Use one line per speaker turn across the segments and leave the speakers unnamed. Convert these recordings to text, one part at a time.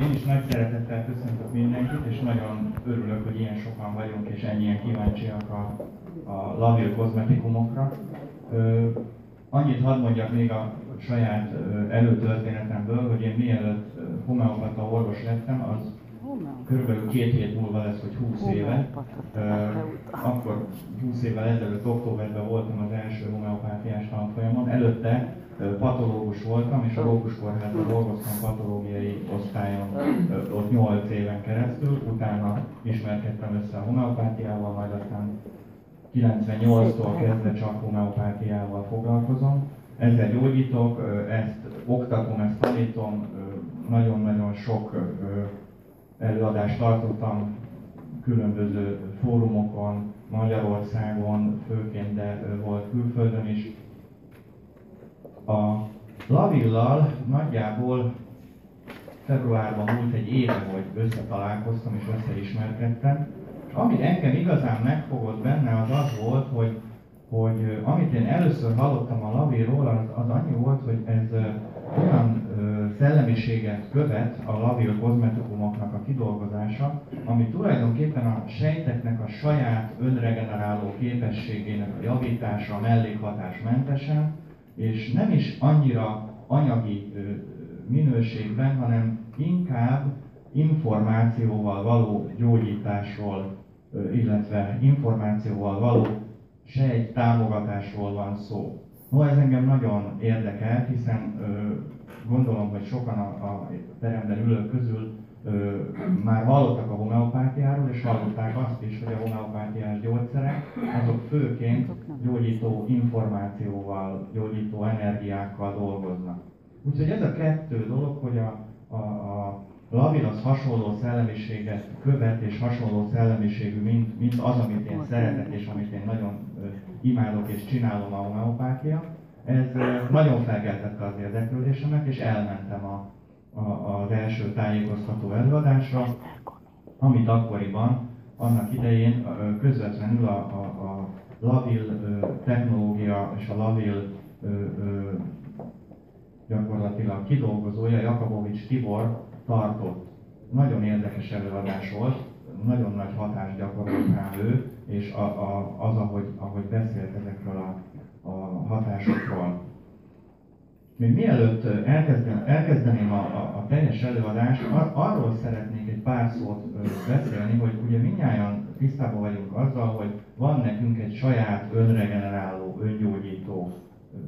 Én is nagy szeretettel köszöntök mindenkit, és nagyon örülök, hogy ilyen sokan vagyunk, és ennyien kíváncsiak a, a lavil kozmetikumokra. Ö, annyit hadd mondjak még a saját előtörténetemből, hogy én mielőtt homeopata orvos lettem, az körülbelül két hét múlva lesz, hogy 20 éve. Akkor 20 évvel ezelőtt októberben voltam az első homeopátiás tanfolyamon. Előtte patológus voltam, és a Rókus Kórházban dolgoztam patológiai osztályon ott 8 éven keresztül, utána ismerkedtem össze a homeopátiával, majd aztán 98-tól kezdve csak homeopátiával foglalkozom. Ezzel gyógyítok, ezt oktatom, ezt tanítom, nagyon-nagyon sok előadást tartottam különböző fórumokon, Magyarországon főként, de volt külföldön is. A Lavillal nagyjából februárban múlt egy éve, hogy összetalálkoztam és összeismerkedtem, és ami engem igazán megfogott benne, az az volt, hogy, hogy amit én először hallottam a Lavilról, az, az annyi volt, hogy ez olyan szellemiséget követ a lavil kozmetikumoknak a kidolgozása, ami tulajdonképpen a sejteknek a saját önregeneráló képességének a javítása mellékhatásmentesen, és nem is annyira anyagi minőségben, hanem inkább információval való gyógyításról, illetve információval való sejt támogatásról van szó. No, ez engem nagyon érdekel, hiszen ö, gondolom, hogy sokan a, a teremben ülők közül ö, már hallottak a homeopátiáról, és hallották azt is, hogy a homeopátiás gyógyszerek azok főként gyógyító információval, gyógyító energiákkal dolgoznak. Úgyhogy ez a kettő dolog, hogy a, a, a Lavin az hasonló szellemiséget követ, és hasonló szellemiségű, mint, mint az, amit én szeretek, és amit én nagyon imádok és csinálom a homeopátia. Ez nagyon felkeltette az érdeklődésemet, és elmentem a, a, az első tájékoztató előadásra, amit akkoriban, annak idején közvetlenül a, a, a Lavil technológia és a Lavil gyakorlatilag kidolgozója, Jakobovics Tibor tartott. Nagyon érdekes előadás volt, nagyon nagy hatást gyakorolt rám ő, és a, a, az, ahogy, ahogy beszélt ezekről a, a hatásokról. Még mielőtt elkezdeném, elkezdeném a, a, a teljes előadást, ar, arról szeretnék egy pár szót beszélni, hogy ugye minnyáján tisztában vagyunk azzal, hogy van nekünk egy saját önregeneráló, öngyógyító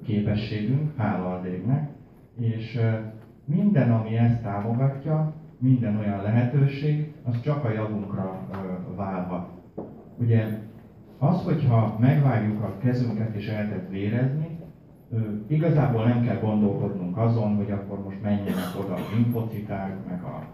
képességünk, hála az égnek, és minden, ami ezt támogatja, minden olyan lehetőség, az csak a javunkra válhat. Ugye az, hogyha megvágjuk a kezünket és elkezd vérezni, igazából nem kell gondolkodnunk azon, hogy akkor most menjenek oda a limfociták, meg a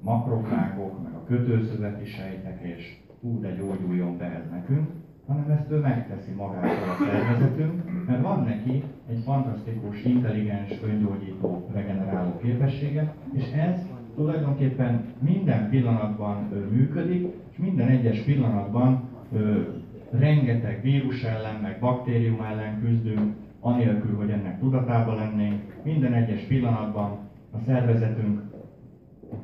makrofágok, meg a kötőszöveti sejtek, és úgy de gyógyuljon be ez nekünk, hanem ezt ő megteszi magától a szervezetünk, mert van neki egy fantasztikus, intelligens, öngyógyító, regeneráló képessége, és ez tulajdonképpen minden pillanatban működik, és minden egyes pillanatban rengeteg vírus ellen, meg baktérium ellen küzdünk, anélkül, hogy ennek tudatában lennénk. Minden egyes pillanatban a szervezetünk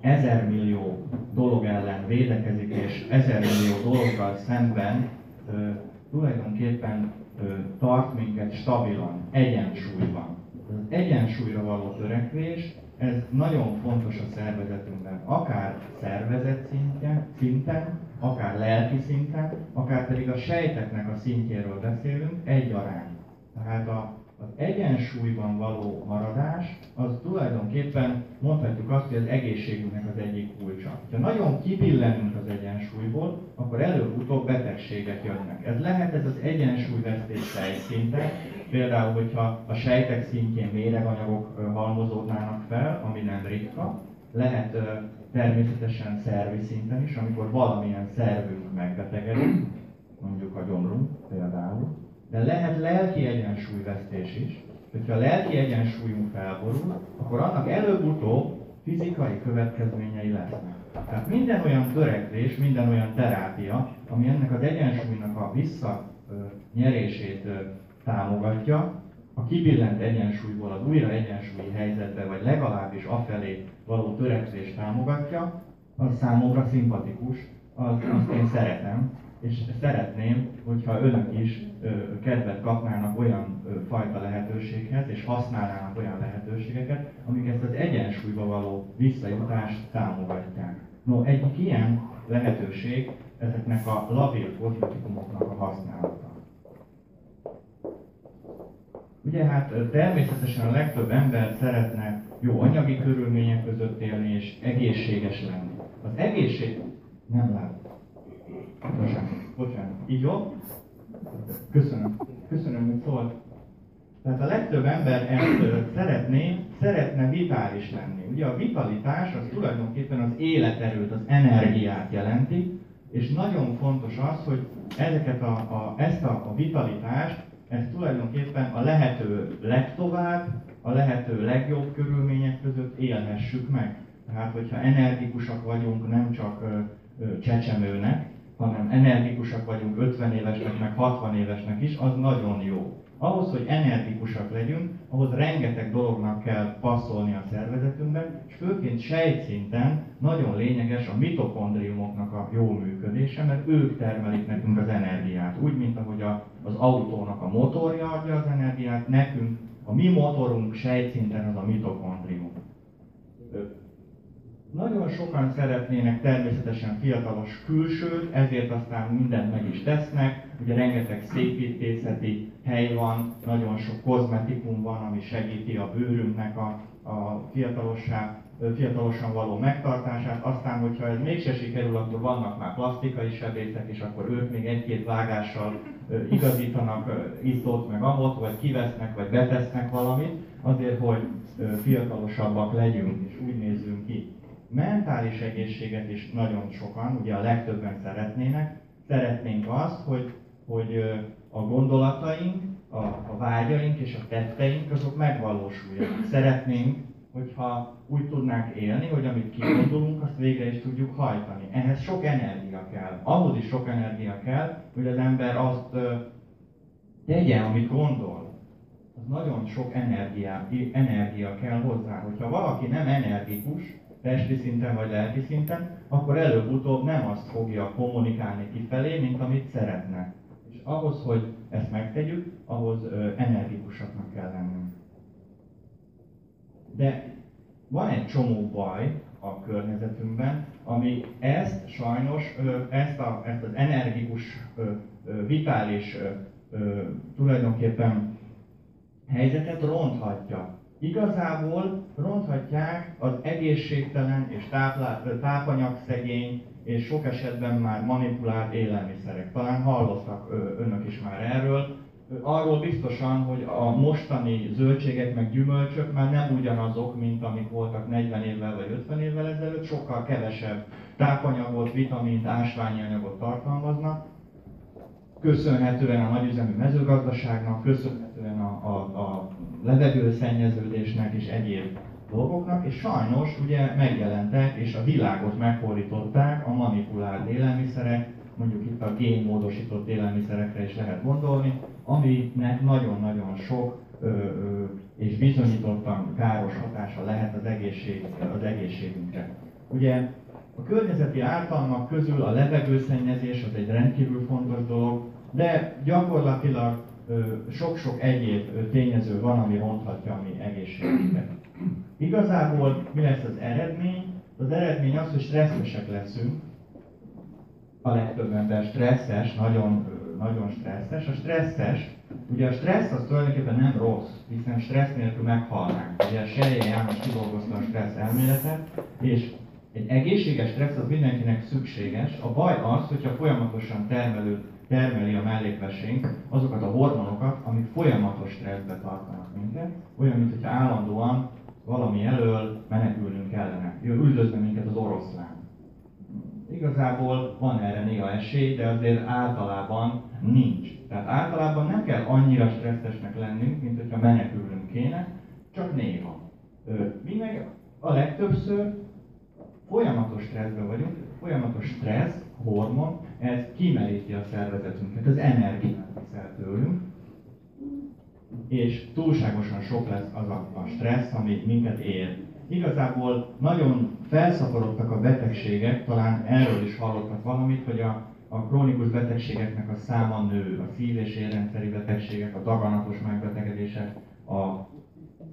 ezer millió dolog ellen védekezik, és ezer millió dologgal szemben ö, tulajdonképpen ö, tart minket stabilan, egyensúlyban. Az egyensúlyra való törekvés, ez nagyon fontos a szervezetünkben, akár szervezet szintjen, szinten, akár lelki szinten, akár pedig a sejteknek a szintjéről beszélünk egyaránt. Tehát a, az egyensúlyban való maradás, az tulajdonképpen mondhatjuk azt, hogy az egészségünknek az egyik kulcsa. Ha nagyon kibillenünk az egyensúlyból, akkor előbb-utóbb betegségek jönnek. Ez lehet ez az egyensúlyvesztés sejtszinten, például, hogyha a sejtek szintjén méreganyagok halmozódnának fel, ami nem ritka, lehet természetesen szervi szinten is, amikor valamilyen szervünk megbetegedik, mondjuk a gyomrunk például, de lehet lelki egyensúlyvesztés is. Hogyha a lelki egyensúlyunk felborul, akkor annak előbb-utóbb fizikai következményei lesznek. Tehát minden olyan törekvés, minden olyan terápia, ami ennek az egyensúlynak a visszanyerését támogatja, a kibillent egyensúlyból az újra egyensúlyi helyzetbe, vagy legalábbis afelé való törekvést támogatja, az számomra szimpatikus, az, azt én szeretem, és szeretném, hogyha önök is ö, kedvet kapnának olyan ö, fajta lehetőséghez, és használnának olyan lehetőségeket, amik ezt az egyensúlyba való visszajutást támogatják. No, egyik ilyen lehetőség ezeknek a labil kozmetikumoknak a használata. Ugye hát természetesen a legtöbb ember szeretne jó anyagi körülmények között élni és egészséges lenni. Az egészség... Nem lát. Bocsánat, bocsánat. Így jó? Köszönöm. Köszönöm, hogy szólt. Tehát a legtöbb ember ezt szeretné, szeretne vitális lenni. Ugye a vitalitás az tulajdonképpen az életerőt, az energiát jelenti, és nagyon fontos az, hogy ezeket a, a, ezt a, a vitalitást, ezt tulajdonképpen a lehető legtovább, a lehető legjobb körülmények között élhessük meg. Tehát, hogyha energikusak vagyunk, nem csak csecsemőnek, hanem energikusak vagyunk 50 évesnek, meg 60 évesnek is, az nagyon jó. Ahhoz, hogy energikusak legyünk, ahhoz rengeteg dolognak kell passzolni a szervezetünkben, és főként sejtszinten nagyon lényeges a mitokondriumoknak a jó működése, mert ők termelik nekünk az energiát. Úgy, mint ahogy a, az autónak a motorja adja az energiát, nekünk a mi motorunk sejtszinten az a mitokondrium. Nagyon sokan szeretnének természetesen fiatalos külsőt, ezért aztán mindent meg is tesznek. Ugye rengeteg szépítészeti hely van, nagyon sok kozmetikum van, ami segíti a bőrünknek a, a fiatalossá, fiatalosan való megtartását. Aztán, hogyha ez mégse sikerül, akkor vannak már plastikai sebészek, és akkor ők még egy-két vágással igazítanak itt meg ahot, vagy kivesznek, vagy betesznek valamit, azért, hogy fiatalosabbak legyünk, és úgy nézzünk ki mentális egészséget is nagyon sokan, ugye a legtöbben szeretnének. Szeretnénk azt, hogy, hogy a gondolataink, a, a vágyaink és a tetteink azok megvalósuljanak. Szeretnénk, hogyha úgy tudnánk élni, hogy amit kigondolunk, azt végre is tudjuk hajtani. Ehhez sok energia kell. Ahhoz is sok energia kell, hogy az ember azt tegye, amit gondol. Az nagyon sok energia, energia kell hozzá. Hogyha valaki nem energikus, testi szinten vagy lelki szinten, akkor előbb-utóbb nem azt fogja kommunikálni kifelé, mint amit szeretne. És ahhoz, hogy ezt megtegyük, ahhoz energikusaknak kell lennünk. De van egy csomó baj a környezetünkben, ami ezt sajnos, ezt, a, ezt az energikus, vitális tulajdonképpen helyzetet ronthatja. Igazából ronthatják az egészségtelen és tápanyagszegény és sok esetben már manipulált élelmiszerek. Talán hallottak önök is már erről. Arról biztosan, hogy a mostani zöldségek meg gyümölcsök már nem ugyanazok, mint amik voltak 40 évvel vagy 50 évvel ezelőtt, sokkal kevesebb tápanyagot, vitamint, ásványi anyagot tartalmaznak, köszönhetően a nagyüzemű mezőgazdaságnak, köszönhetően a, a, a levegőszennyeződésnek és egyéb dolgoknak, és sajnos ugye megjelentek és a világot megfordították a manipulált élelmiszerek, mondjuk itt a génmódosított élelmiszerekre is lehet gondolni, aminek nagyon-nagyon sok ö, ö, és bizonyítottan káros hatása lehet az, egészség, az egészségünkre. Ugye a környezeti ártalmak közül a levegőszennyezés az egy rendkívül fontos dolog, de gyakorlatilag sok-sok egyéb tényező van, ami ronthatja a mi egészségünket. Igazából mi lesz az eredmény? Az eredmény az, hogy stresszesek leszünk. A legtöbb ember stresszes, nagyon, nagyon stresszes. A stresszes, ugye a stressz az tulajdonképpen nem rossz, hiszen stressz nélkül meghalnánk. Ugye a Serje János kidolgozta a stressz elméletet, és egy egészséges stressz az mindenkinek szükséges. A baj az, hogyha folyamatosan termelő, termeli a mellékvesénk azokat a hormonokat, amik folyamatos stresszbe tartanak minket, olyan, mintha állandóan valami elől menekülnünk kellene. Üldözne minket az oroszlán. Igazából van erre néha esély, de azért általában nincs. Tehát általában nem kell annyira stresszesnek lennünk, mint hogyha menekülnünk kéne, csak néha. Mi meg a legtöbbször folyamatos stresszben vagyunk, folyamatos stressz, hormon, ez kimeríti a szervezetünket, az energiát viszel tőlünk, és túlságosan sok lesz az a, a stressz, ami minket ér. Igazából nagyon felszaporodtak a betegségek, talán erről is hallottak valamit, hogy a, a krónikus betegségeknek a száma nő, a szív- és érrendszeri betegségek, a daganatos megbetegedések, a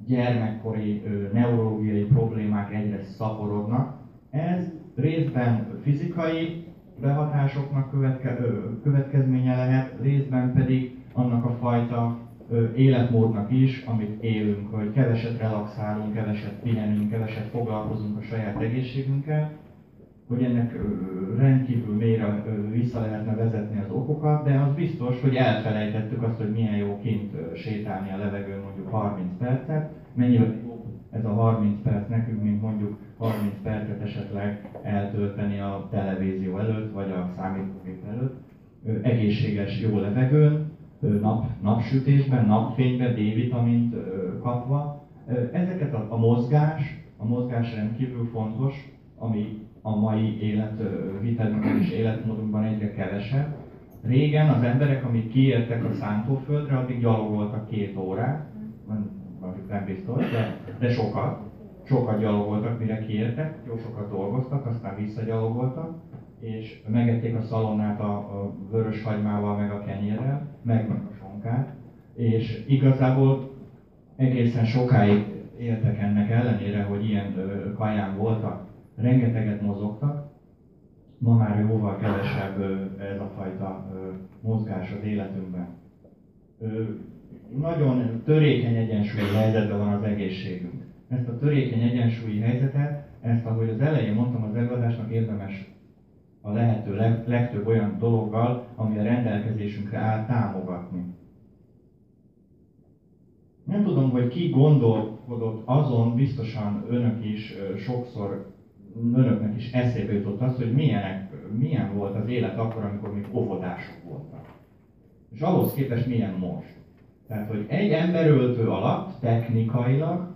gyermekkori ö, neurológiai problémák egyre szaporodnak. Ez részben fizikai behatásoknak követke, következménye lehet, részben pedig annak a fajta életmódnak is, amit élünk, hogy keveset relaxálunk, keveset pihenünk, keveset foglalkozunk a saját egészségünkkel, hogy ennek rendkívül mélyre vissza lehetne vezetni az okokat, de az biztos, hogy elfelejtettük azt, hogy milyen jó kint sétálni a levegőn mondjuk 30 percet, mennyire jó ez a 30 perc nekünk, mint mondjuk 30 percet esetleg eltölteni a televízió előtt, vagy a számítógép előtt, egészséges, jó levegőn, nap, napsütésben, napfényben, D-vitamint kapva. Ezeket a, a mozgás, a mozgás rendkívül fontos, ami a mai életvitelünkben és életmódunkban egyre kevesebb. Régen az emberek, amik kiértek a szántóföldre, addig gyalogoltak két órát, nem biztos, de, de sokat. Sokat gyalogoltak, mire kiértek, jó sokat dolgoztak, aztán visszagyalogoltak, és megették a szalonnát a, a vörös hagymával, meg a kenyérrel, meg, a sonkát, és igazából egészen sokáig éltek ennek ellenére, hogy ilyen ö, kaján voltak, rengeteget mozogtak, ma már jóval kevesebb ez a fajta mozgás az életünkben. Nagyon törékeny egyensúlyi helyzetben van az egészségünk. Ezt a törékeny egyensúlyi helyzetet, ezt, ahogy az elején mondtam, az előadásnak érdemes a lehető legtöbb olyan dologgal, ami a rendelkezésünkre áll, támogatni. Nem tudom, hogy ki gondolkodott azon, biztosan önök is sokszor önöknek is eszébe jutott az, hogy milyenek, milyen volt az élet akkor, amikor még óvodások voltak. És ahhoz képest milyen most. Tehát, hogy egy emberöltő alatt technikailag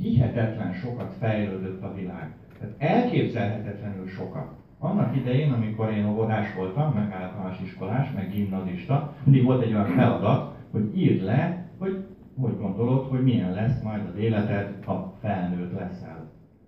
hihetetlen sokat fejlődött a világ. Tehát elképzelhetetlenül sokat. Annak idején, amikor én óvodás voltam, meg általános iskolás, meg gimnazista, mindig volt egy olyan feladat, hogy írd le, hogy hogy gondolod, hogy milyen lesz majd az életed, ha felnőtt leszel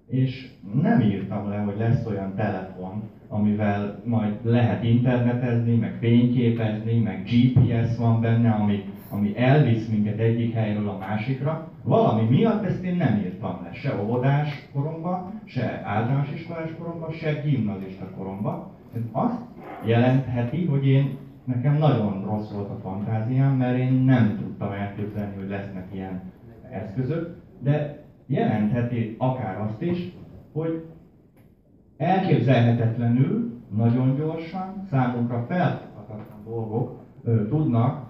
és nem írtam le, hogy lesz olyan telefon, amivel majd lehet internetezni, meg fényképezni, meg GPS van benne, ami, ami elvisz minket egyik helyről a másikra. Valami miatt ezt én nem írtam le, se óvodás koromban, se általános iskolás koromban, se gimnazista koromban. Ez azt jelentheti, hogy én nekem nagyon rossz volt a fantáziám, mert én nem tudtam elképzelni, hogy lesznek ilyen eszközök, de jelentheti akár azt is, hogy elképzelhetetlenül, nagyon gyorsan, számunkra felfoghatatlan dolgok ö, tudnak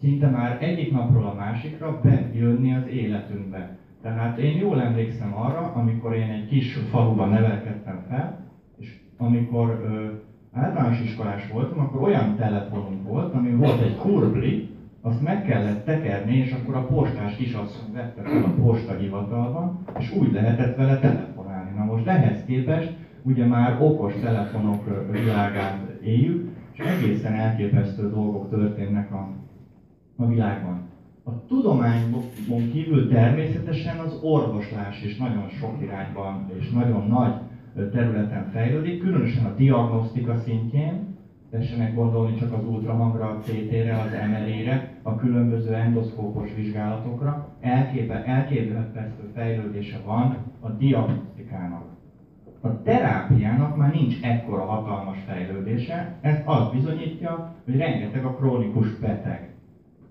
szinte már egyik napról a másikra bejönni az életünkbe. Tehát én jól emlékszem arra, amikor én egy kis faluban nevelkedtem fel, és amikor ö, általános iskolás voltam, akkor olyan telefonunk volt, ami volt egy kurbli, azt meg kellett tekerni, és akkor a postás kisasszony vette fel a postahivatalban, és úgy lehetett vele telefonálni. Na most ehhez képest ugye már okos telefonok világát éljük, és egészen elképesztő dolgok történnek a, a világban. A tudományon kívül természetesen az orvoslás is nagyon sok irányban és nagyon nagy területen fejlődik, különösen a diagnosztika szintjén, tessenek gondolni csak az ultrahangra, a CT-re, az MRI-re, a különböző endoszkópos vizsgálatokra. Elképe, elképzelhető fejlődése van a diagnosztikának. A terápiának már nincs ekkora hatalmas fejlődése, ez azt bizonyítja, hogy rengeteg a krónikus beteg.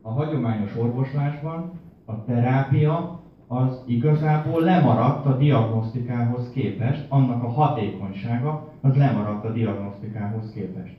A hagyományos orvoslásban a terápia az igazából lemaradt a diagnosztikához képest, annak a hatékonysága az lemaradt a diagnosztikához képest.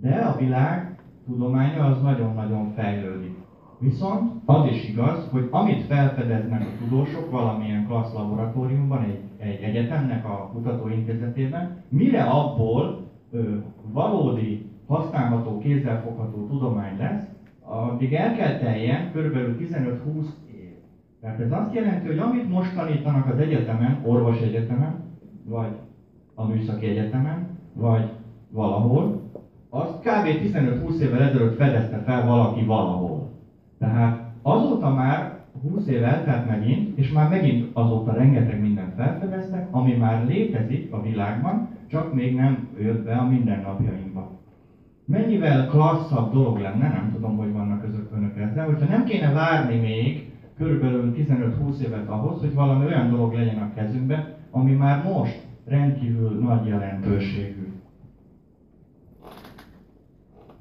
De a világ tudománya az nagyon-nagyon fejlődik. Viszont az is igaz, hogy amit felfedeznek a tudósok valamilyen klassz laboratóriumban, egy, egy egyetemnek a kutatóintézetében, mire abból ö, valódi, használható, kézzelfogható tudomány lesz, addig el kell teljen kb. 15-20 év. Tehát ez azt jelenti, hogy amit most tanítanak az egyetemen, orvos egyetemen, vagy a műszaki egyetemen, vagy valahol, azt kb. 15-20 évvel ezelőtt fedezte fel valaki valahol. Tehát azóta már 20 év eltelt megint, és már megint azóta rengeteg mindent felfedeztek, ami már létezik a világban, csak még nem jött be a mindennapjainkba. Mennyivel klasszabb dolog lenne, nem tudom, hogy vannak közök önök ezzel, hogyha nem kéne várni még körülbelül 15-20 évet ahhoz, hogy valami olyan dolog legyen a kezünkben, ami már most rendkívül nagy jelentőségű.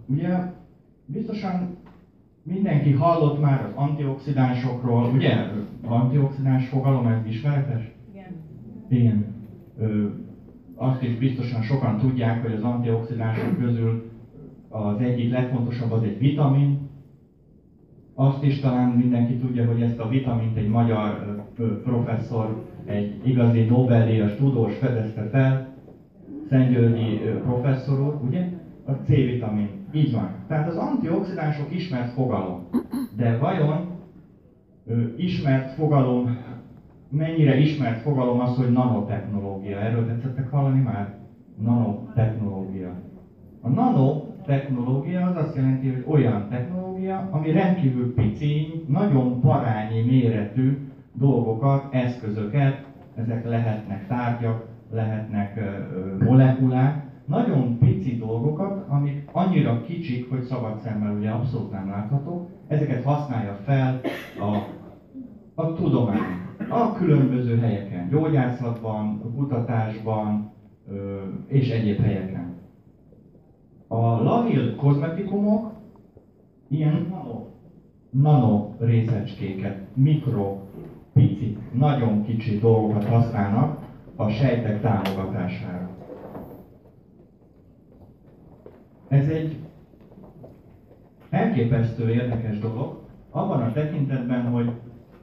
Ugye biztosan mindenki hallott már az antioxidánsokról, ugye? Antioxidáns fogalom, ez ismeretes?
Igen.
Igen. Ö, azt is biztosan sokan tudják, hogy az antioxidánsok közül az egyik legfontosabb az egy vitamin. Azt is talán mindenki tudja, hogy ezt a vitamint egy magyar professzor, egy igazi Nobel-díjas tudós fedezte fel, Szentgyörgyi professzor úr, ugye? A C-vitamin. Így van. Tehát az antioxidánsok ismert fogalom. De vajon ismert fogalom, mennyire ismert fogalom az, hogy nanotechnológia? Erről tetszettek hallani már? Nanotechnológia. A nanotechnológia az azt jelenti, hogy olyan technológia, ami rendkívül pici, nagyon parányi méretű dolgokat, eszközöket, ezek lehetnek tárgyak, lehetnek molekulák, nagyon pici dolgokat, amik annyira kicsik, hogy szabad szemmel ugye abszolút nem látható, ezeket használja fel a, a tudomány a különböző helyeken, gyógyászatban, kutatásban és egyéb helyeken. A lavil kozmetikumok ilyen nano, nano részecskéket, mikro, pici, nagyon kicsi dolgokat használnak a sejtek támogatására. Ez egy elképesztő érdekes dolog, abban a tekintetben, hogy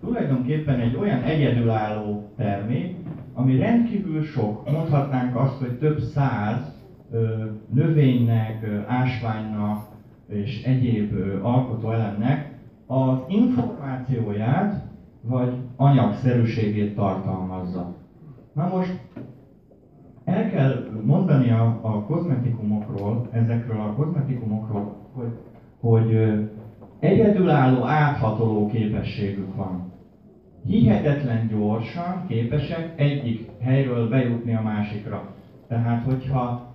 tulajdonképpen egy olyan egyedülálló termék, ami rendkívül sok, mondhatnánk azt, hogy több száz növénynek, ásványnak és egyéb alkotóelemnek az információját vagy anyagszerűségét tartalmazza. Na most el kell mondani a, a kozmetikumokról, ezekről a kozmetikumokról, hogy, hogy egyedülálló áthatoló képességük van. Hihetetlen gyorsan képesek egyik helyről bejutni a másikra. Tehát, hogyha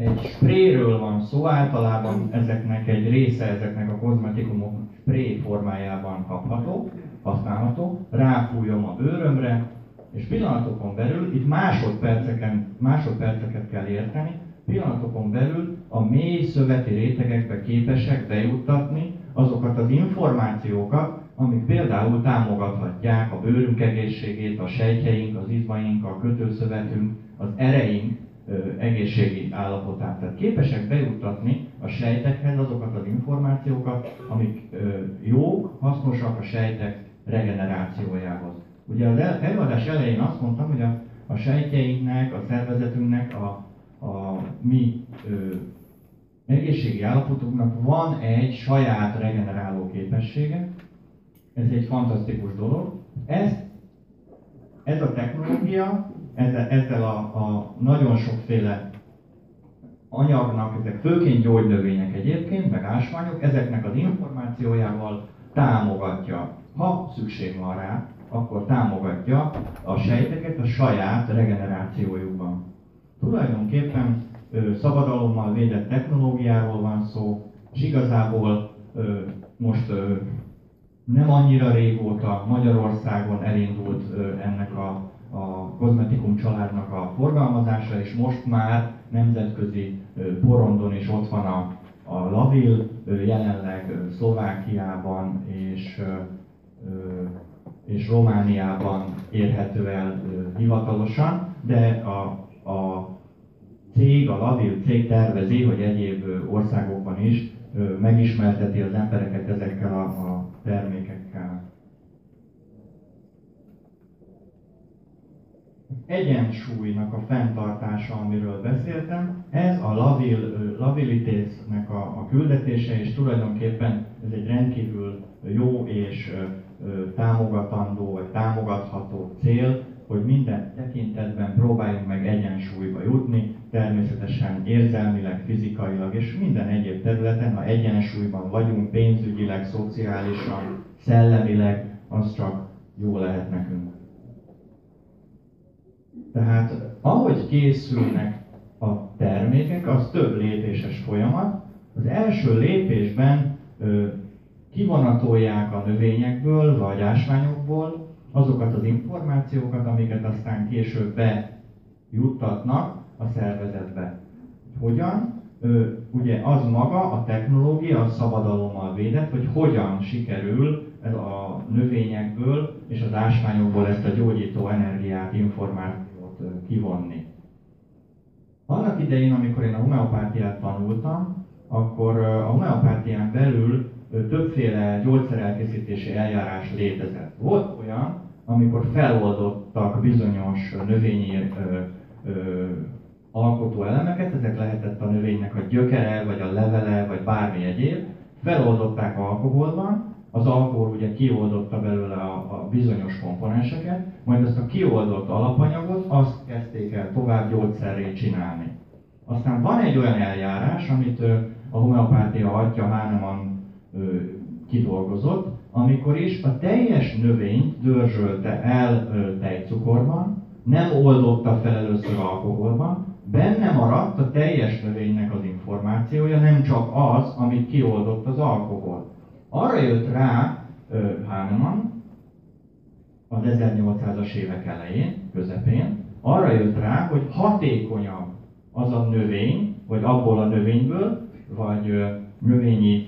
egy spréről van szó, általában ezeknek egy része, ezeknek a kozmetikumok spré formájában kapható, használható, ráfújom a bőrömre, és pillanatokon belül, itt másodperceken, másodperceket kell érteni, pillanatokon belül a mély szöveti rétegekbe képesek bejuttatni azokat az információkat, amik például támogathatják a bőrünk egészségét, a sejtjeink, az izmaink, a kötőszövetünk, az ereink egészségi állapotát. Tehát képesek bejuttatni a sejtekhez azokat az információkat, amik jók, hasznosak a sejtek regenerációjához. Ugye az előadás elején azt mondtam, hogy a, a sejtjeinknek, a szervezetünknek, a, a mi ö, egészségi állapotunknak van egy saját regeneráló képessége. Ez egy fantasztikus dolog. Ez, ez a technológia, ezzel, ezzel a, a nagyon sokféle anyagnak, ezek főként gyógynövények egyébként, meg ásványok, ezeknek az információjával támogatja, ha szükség van rá, akkor támogatja a sejteket a saját regenerációjukban. Tulajdonképpen ö, szabadalommal védett technológiáról van szó, és igazából ö, most ö, nem annyira régóta Magyarországon elindult ö, ennek a, kozmetikum családnak a forgalmazása, és most már nemzetközi porondon is ott van a, a Lavil, jelenleg Szlovákiában és és Romániában érhető el hivatalosan, de a, a cég, a Lavil cég tervezi, hogy egyéb országokban is megismerteti az embereket ezekkel a, a termékekkel. Egyensúlynak a fenntartása, amiről beszéltem, ez a lavil, lavilitésznek a, a küldetése, és tulajdonképpen ez egy rendkívül jó és támogatandó vagy támogatható cél, hogy minden tekintetben próbáljunk meg egyensúlyba jutni, természetesen érzelmileg, fizikailag és minden egyéb területen, ha egyensúlyban vagyunk, pénzügyileg, szociálisan, szellemileg, az csak jó lehet nekünk. Tehát ahogy készülnek a termékek, az több lépéses folyamat. Az első lépésben ö, kivonatolják a növényekből vagy ásványokból azokat az információkat, amiket aztán később bejuttatnak a szervezetbe. Hogyan? Ö, ugye az maga a technológia, a szabadalommal védett, hogy hogyan sikerül ez a növényekből és az ásványokból ezt a gyógyító energiát, információt kivonni. Annak idején, amikor én a homeopátiát tanultam, akkor a homeopátián belül többféle gyógyszerelkészítési eljárás létezett. Volt olyan, amikor feloldottak bizonyos növényi ö, ö, alkotó elemeket, ezek lehetett a növénynek a gyökere, vagy a levele, vagy bármi egyéb, feloldották alkoholban, az alkohol ugye kioldotta belőle a, a bizonyos komponenseket, majd azt a kioldott alapanyagot, azt kezdték el tovább gyógyszerré csinálni. Aztán van egy olyan eljárás, amit a homeopátia atya Hahnemann kidolgozott, amikor is a teljes növényt dörzsölte el tejcukorban, nem oldotta fel először alkoholban, benne maradt a teljes növénynek az információja, nem csak az, amit kioldott az alkohol. Arra jött rá Hahnemann az 1800-as évek elején, közepén, arra jött rá, hogy hatékonyabb az a növény, vagy abból a növényből, vagy növényi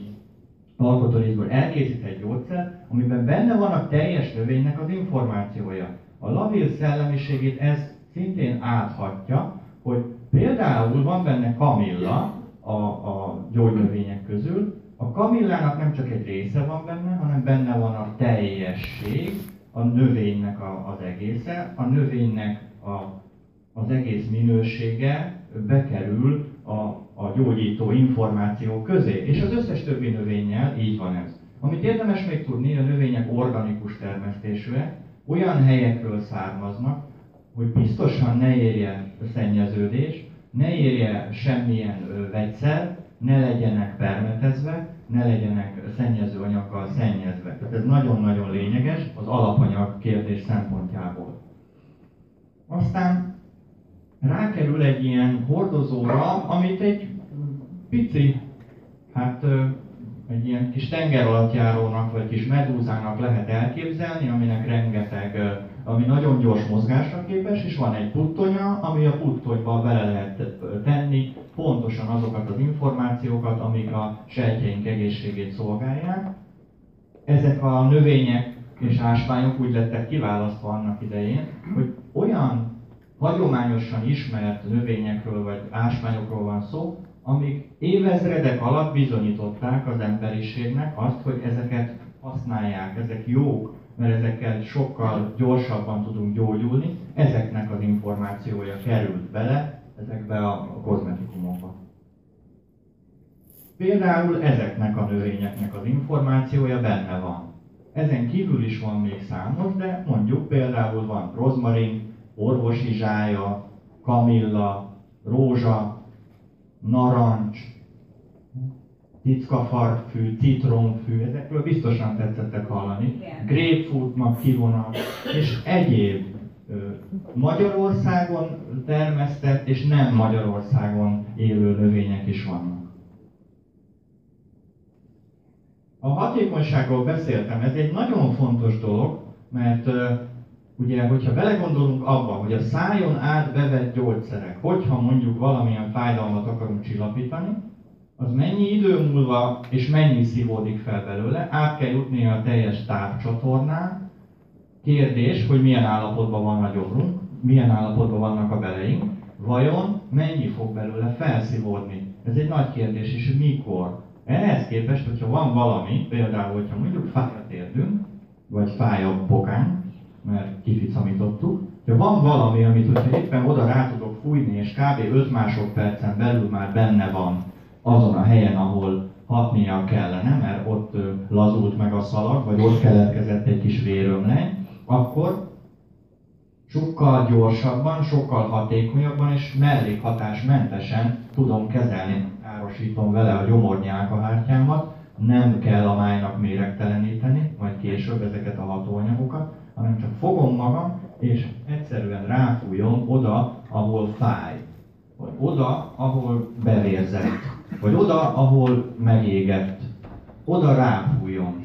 alkotórészből elkészít egy gyógyszer, amiben benne van a teljes növénynek az információja. A lavil szellemiségét ez szintén áthatja, hogy például van benne kamilla a, a gyógynövények közül, a kamillának nem csak egy része van benne, hanem benne van a teljesség, a növénynek a, az egésze, a növénynek a, az egész minősége bekerül a, a gyógyító információ közé, és az összes többi növényel így van ez. Amit érdemes még tudni, a növények organikus termesztésűek, olyan helyekről származnak, hogy biztosan ne érje szennyeződés, ne érje semmilyen vegyszer, ne legyenek permetezve, ne legyenek szennyező anyaggal szennyezve. Tehát ez nagyon-nagyon lényeges az alapanyag kérdés szempontjából. Aztán rákerül egy ilyen hordozóra, amit egy pici, hát egy ilyen kis tengeralattjárónak vagy kis medúzának lehet elképzelni, aminek rengeteg, ami nagyon gyors mozgásra képes, és van egy puttonya, ami a puttonyba bele lehet tenni pontosan azokat az információkat, amik a sejtjeink egészségét szolgálják. Ezek a növények és ásványok úgy lettek kiválasztva annak idején, hogy olyan hagyományosan ismert növényekről vagy ásványokról van szó, amik évezredek alatt bizonyították az emberiségnek azt, hogy ezeket használják, ezek jók, mert ezekkel sokkal gyorsabban tudunk gyógyulni, ezeknek az információja került bele ezekbe a kozmetikumokba. Például ezeknek a növényeknek az információja benne van. Ezen kívül is van még számos, de mondjuk például van rozmarin, orvosi zsája, kamilla, rózsa, narancs, tickafarfű, citromfű, ezekről biztosan tetszettek hallani, grapefruitnak kivonat, és egyéb Magyarországon termesztett és nem Magyarországon élő növények is vannak. A hatékonyságról beszéltem, ez egy nagyon fontos dolog, mert ugye, hogyha belegondolunk abba, hogy a szájon át bevett gyógyszerek, hogyha mondjuk valamilyen fájdalmat akarunk csillapítani, az mennyi idő múlva és mennyi szívódik fel belőle, át kell jutni a teljes távcsatornán. Kérdés, hogy milyen állapotban van a gyomrunk, milyen állapotban vannak a beleink, vajon mennyi fog belőle felszívódni? Ez egy nagy kérdés, és mikor? Ehhez képest, hogyha van valami, például, hogyha mondjuk fájat érdünk, vagy fáj a bokánk, mert kificamítottuk. Ha van valami, amit hogyha éppen oda rá tudok fújni, és kb. 5 másodpercen belül már benne van azon a helyen, ahol hatnia kellene, mert ott lazult meg a szalag, vagy ott keletkezett egy kis vérömleny, akkor sokkal gyorsabban, sokkal hatékonyabban és mellékhatásmentesen tudom kezelni. Árosítom vele a gyomornyálkahártyámat, nem kell a májnak méregteleníteni, majd később ezeket a hatóanyagokat, hanem csak fogom magam, és egyszerűen ráfújom oda, ahol fáj. Vagy oda, ahol bevérzett. Vagy oda, ahol megégett. Oda ráfújom.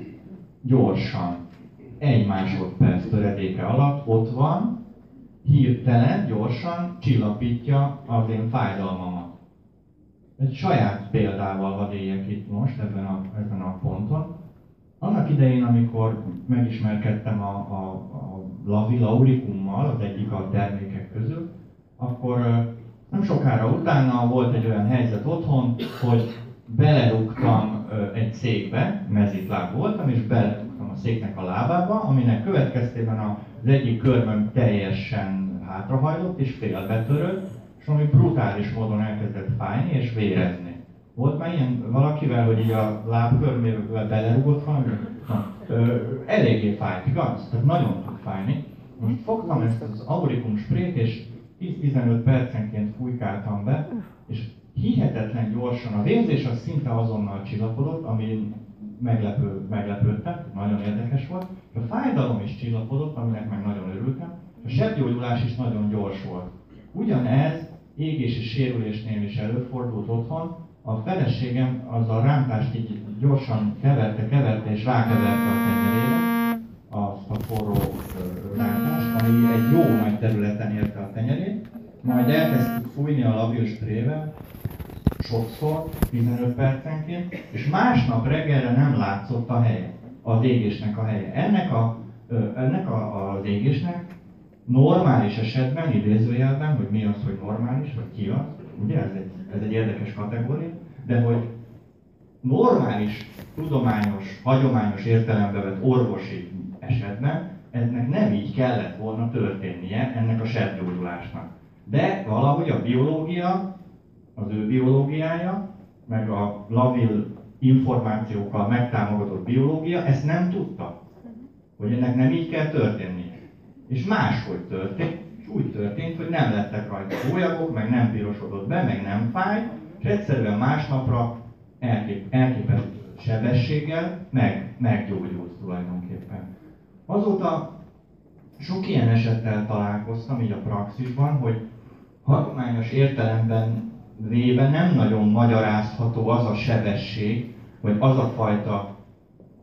Gyorsan. Egy másodperc töredéke alatt ott van, hirtelen, gyorsan csillapítja az én fájdalmamat. Egy saját példával hadd éljek itt most ebben a, ebben a ponton. Annak idején, amikor megismerkedtem a, a, a Lavi Lauricummal, az egyik a termékek közül, akkor nem sokára utána volt egy olyan helyzet otthon, hogy belerúgtam egy székbe, mezitláb voltam, és a széknek a lábába, aminek következtében az egyik körmöm teljesen hátrahajlott és félbetörött, és ami brutális módon elkezdett fájni és vérezni. Volt már ilyen valakivel, hogy így a lábkörmével belerúgott valami? Na, ö, eléggé fájt, igaz? Tehát nagyon tud fájni. Most fogtam ezt az aurikum sprét, és 10-15 percenként fújkáltam be, és hihetetlen gyorsan a vérzés az szinte azonnal csillapodott, ami meglepő, meglepődtem, nagyon érdekes volt, a fájdalom is csillapodott, aminek meg nagyon örültem, a sebgyógyulás is nagyon gyors volt. Ugyanez égési sérülésnél is előfordult otthon, a feleségem az a rántást így gyorsan keverte, keverte és rákeverte a tenyerére, azt a forró rántást, ami egy jó nagy területen érte a tenyerét, majd elkezdtük fújni a labios sprével, sokszor, 15 percenként, és másnap reggelre nem látszott a helye, az égésnek a helye. Ennek, a, ennek a, az égésnek normális esetben, idézőjelben, hogy mi az, hogy normális, vagy ki az, ugye ez egy, ez egy érdekes kategória, de hogy normális, tudományos, hagyományos értelembe vett orvosi esetben ennek nem így kellett volna történnie, ennek a sebgyógyulásnak. De valahogy a biológia, az ő biológiája, meg a lavil információkkal megtámogatott biológia ezt nem tudta, hogy ennek nem így kell történnie. És máshogy történt, és úgy történt, hogy nem lettek rajta hólyagok, meg nem pirosodott be, meg nem fáj, és egyszerűen másnapra elkép, elképesztő sebességgel meg, meggyógyult tulajdonképpen. Azóta sok ilyen esettel találkoztam így a praxisban, hogy hagyományos értelemben véve nem nagyon magyarázható az a sebesség, vagy az a fajta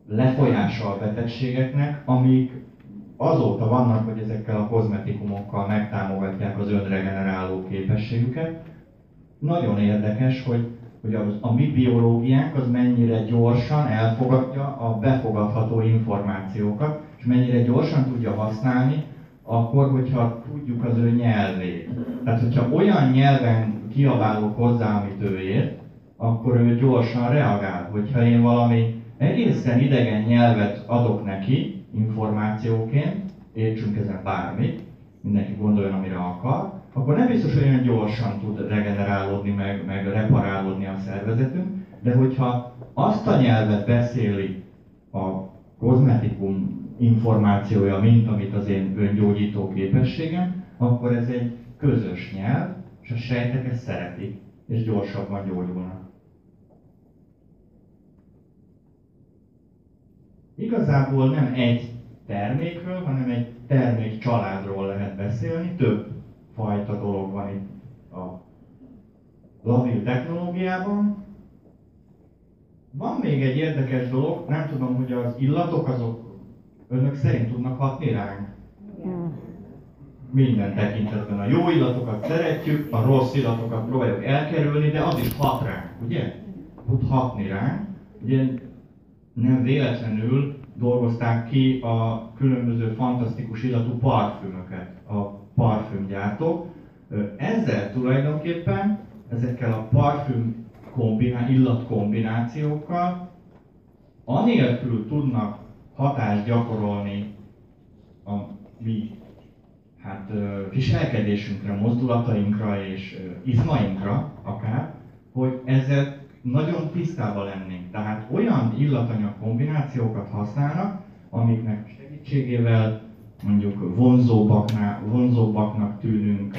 lefolyása a betegségeknek, amik azóta vannak, hogy ezekkel a kozmetikumokkal megtámogatják az önregeneráló képességüket. Nagyon érdekes, hogy, hogy az, a mi biológiánk az mennyire gyorsan elfogadja a befogadható információkat, és mennyire gyorsan tudja használni, akkor, hogyha tudjuk az ő nyelvét. Tehát, hogyha olyan nyelven kiabálok hozzá, amit ő ért, akkor ő gyorsan reagál. Hogyha én valami egészen idegen nyelvet adok neki, információként, értsünk ezen bármit, mindenki gondoljon, amire akar, akkor nem biztos, hogy olyan gyorsan tud regenerálódni, meg, meg reparálódni a szervezetünk, de hogyha azt a nyelvet beszéli a kozmetikum információja, mint amit az én öngyógyító képességem, akkor ez egy közös nyelv, és a sejtek ezt szeretik, és gyorsabban gyógyulnak. Igazából nem egy termékről, hanem egy termék családról lehet beszélni, több fajta dolog van itt a lavil technológiában. Van még egy érdekes dolog, nem tudom, hogy az illatok azok önök szerint tudnak hatni ránk. Minden tekintetben. A jó illatokat szeretjük, a rossz illatokat próbáljuk elkerülni, de az is hat ránk, ugye? Tud hatni ránk. Ugye nem véletlenül dolgozták ki a különböző fantasztikus illatú parfümöket, a parfümgyártók. Ezzel tulajdonképpen, ezekkel a parfüm kombiná, illatkombinációkkal, anélkül tudnak hatást gyakorolni a mi hát, viselkedésünkre, mozdulatainkra és izmainkra akár, hogy ezzel nagyon tisztában lennénk. Tehát olyan illatanyag kombinációkat használnak, amiknek segítségével mondjuk vonzóbbaknál, vonzóbbaknak tűnünk,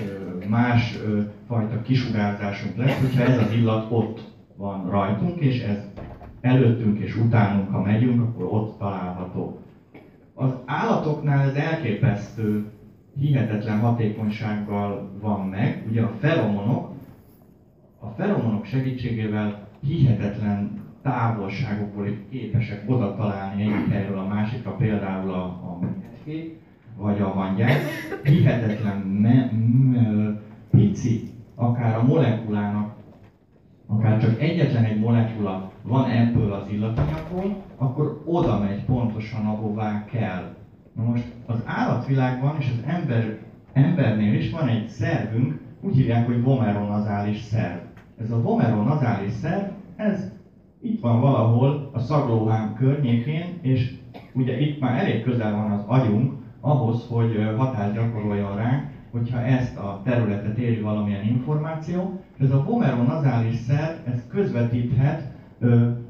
más fajta kisugárzásunk lesz, hogyha ez az illat ott van rajtunk, és ez előttünk és utánunk, ha megyünk, akkor ott található. Az állatoknál ez elképesztő, hihetetlen hatékonysággal van meg. Ugye a feromonok, a feromonok segítségével hihetetlen távolságokból képesek oda találni egyik helyről a másikra, például a, a vagy a hangyák, hihetetlen me, me, pici, akár a molekulának, akár csak egyetlen egy molekula van ebből az illatanyagból, akkor oda megy pontosan, ahová kell. Na most az állatvilágban és az ember, embernél is van egy szervünk, úgy hívják, hogy vomeronazális szerv. Ez a vomeronazális szerv, ez itt van valahol a szaglóhám környékén, és ugye itt már elég közel van az agyunk ahhoz, hogy hatást gyakoroljon ránk, hogyha ezt a területet éri valamilyen információ. Ez a vomeronazális szerv, ez közvetíthet,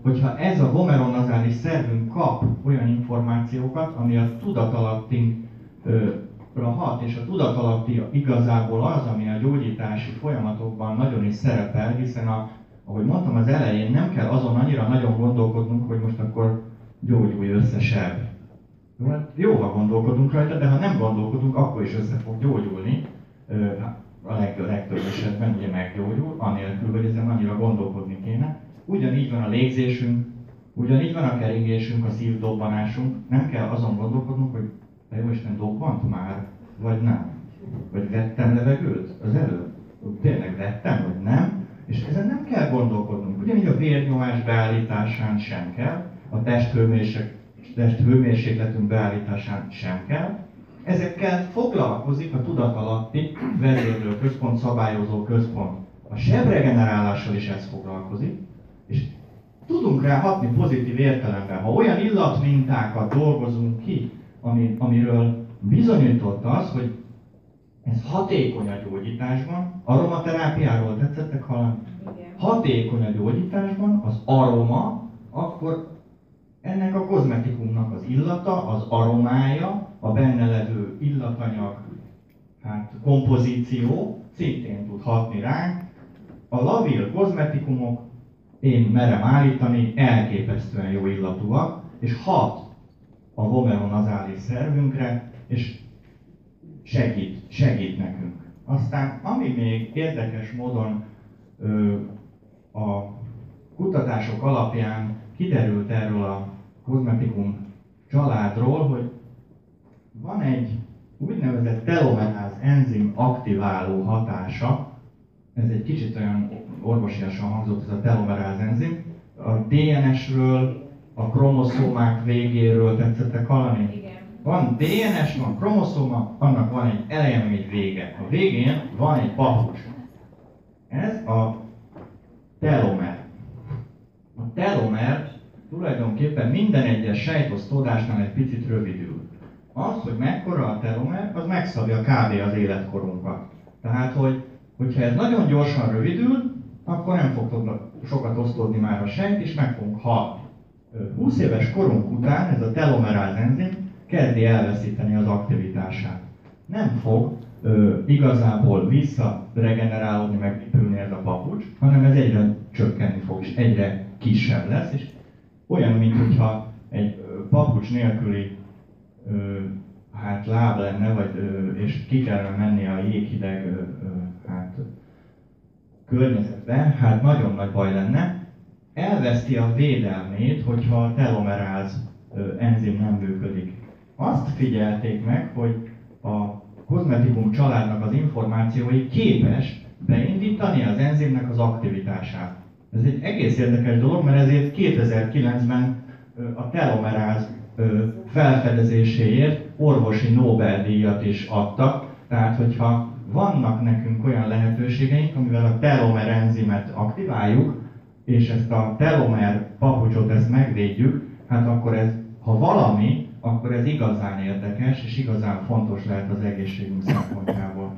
hogyha ez a vomeronazális szervünk kap olyan információkat, ami a tudatalattиnkra hat, és a tudatalatti igazából az, ami a gyógyítási folyamatokban nagyon is szerepel, hiszen a ahogy mondtam az elején, nem kell azon annyira nagyon gondolkodnunk, hogy most akkor gyógyulj össze seb. Jó, hát jó, ha gondolkodunk rajta, de ha nem gondolkodunk, akkor is össze fog gyógyulni. A legtöbb, legtöbb esetben ugye meggyógyul, anélkül, hogy ezen annyira gondolkodni kéne. Ugyanígy van a légzésünk, ugyanígy van a keringésünk, a szívdobbanásunk. Nem kell azon gondolkodnunk, hogy te jó Isten dobbant már, vagy nem. Vagy vettem levegőt az előbb. Tényleg vettem, vagy nem és ezen nem kell gondolkodnunk. Ugyanígy a vérnyomás beállításán sem kell, a testhőmérsékletünk beállításán sem kell. Ezekkel foglalkozik a tudatalatti vezérlő központ, szabályozó központ. A sebregenerálással is ez foglalkozik, és tudunk rá hatni pozitív értelemben. Ha olyan illatmintákat dolgozunk ki, ami, amiről bizonyított az, hogy ez hatékony a gyógyításban. Aromaterápiáról tetszettek hallani? Hatékony a gyógyításban, az aroma, akkor ennek a kozmetikumnak az illata, az aromája, a benne levő illatanyag hát, kompozíció szintén tud hatni ránk. A lavil kozmetikumok, én merem állítani, elképesztően jó illatúak, és hat a vomeronazális szervünkre, és segít, segít nekünk. Aztán ami még érdekes módon ö, a kutatások alapján kiderült erről a kozmetikum családról, hogy van egy úgynevezett telomeráz enzim aktiváló hatása, ez egy kicsit olyan orvosiasan hangzott ez a telomeráz enzim, a DNS-ről, a kromoszómák végéről tetszettek hallani?
Igen.
Van DNS, van kromoszoma, annak van egy eleje, meg egy vége. A végén van egy papucs. Ez a telomer. A telomer tulajdonképpen minden egyes sejtosztódásnál egy picit rövidül. Az, hogy mekkora a telomer, az megszabja kb. az életkorunkat. Tehát, hogy, hogyha ez nagyon gyorsan rövidül, akkor nem fog sokat osztódni már a sejt, és meg fogunk halni. 20 éves korunk után ez a telomeráz enzim kezdi elveszíteni az aktivitását. Nem fog ö, igazából visszaregenerálódni, meg épülni ez a papucs, hanem ez egyre csökkenni fog, és egyre kisebb lesz, és olyan, mint egy papucs nélküli ö, hát láb lenne, vagy, ö, és ki kellene menni a jéghideg ö, környezetbe, hát nagyon nagy baj lenne. Elveszti a védelmét, hogyha a telomeráz enzim nem működik azt figyelték meg, hogy a kozmetikum családnak az információi képes beindítani az enzimnek az aktivitását. Ez egy egész érdekes dolog, mert ezért 2009-ben a telomeráz felfedezéséért orvosi Nobel-díjat is adtak. Tehát, hogyha vannak nekünk olyan lehetőségeink, amivel a telomer enzimet aktiváljuk, és ezt a telomer papucsot ezt megvédjük, hát akkor ez, ha valami, akkor ez igazán érdekes, és igazán fontos lehet az egészségünk szempontjából.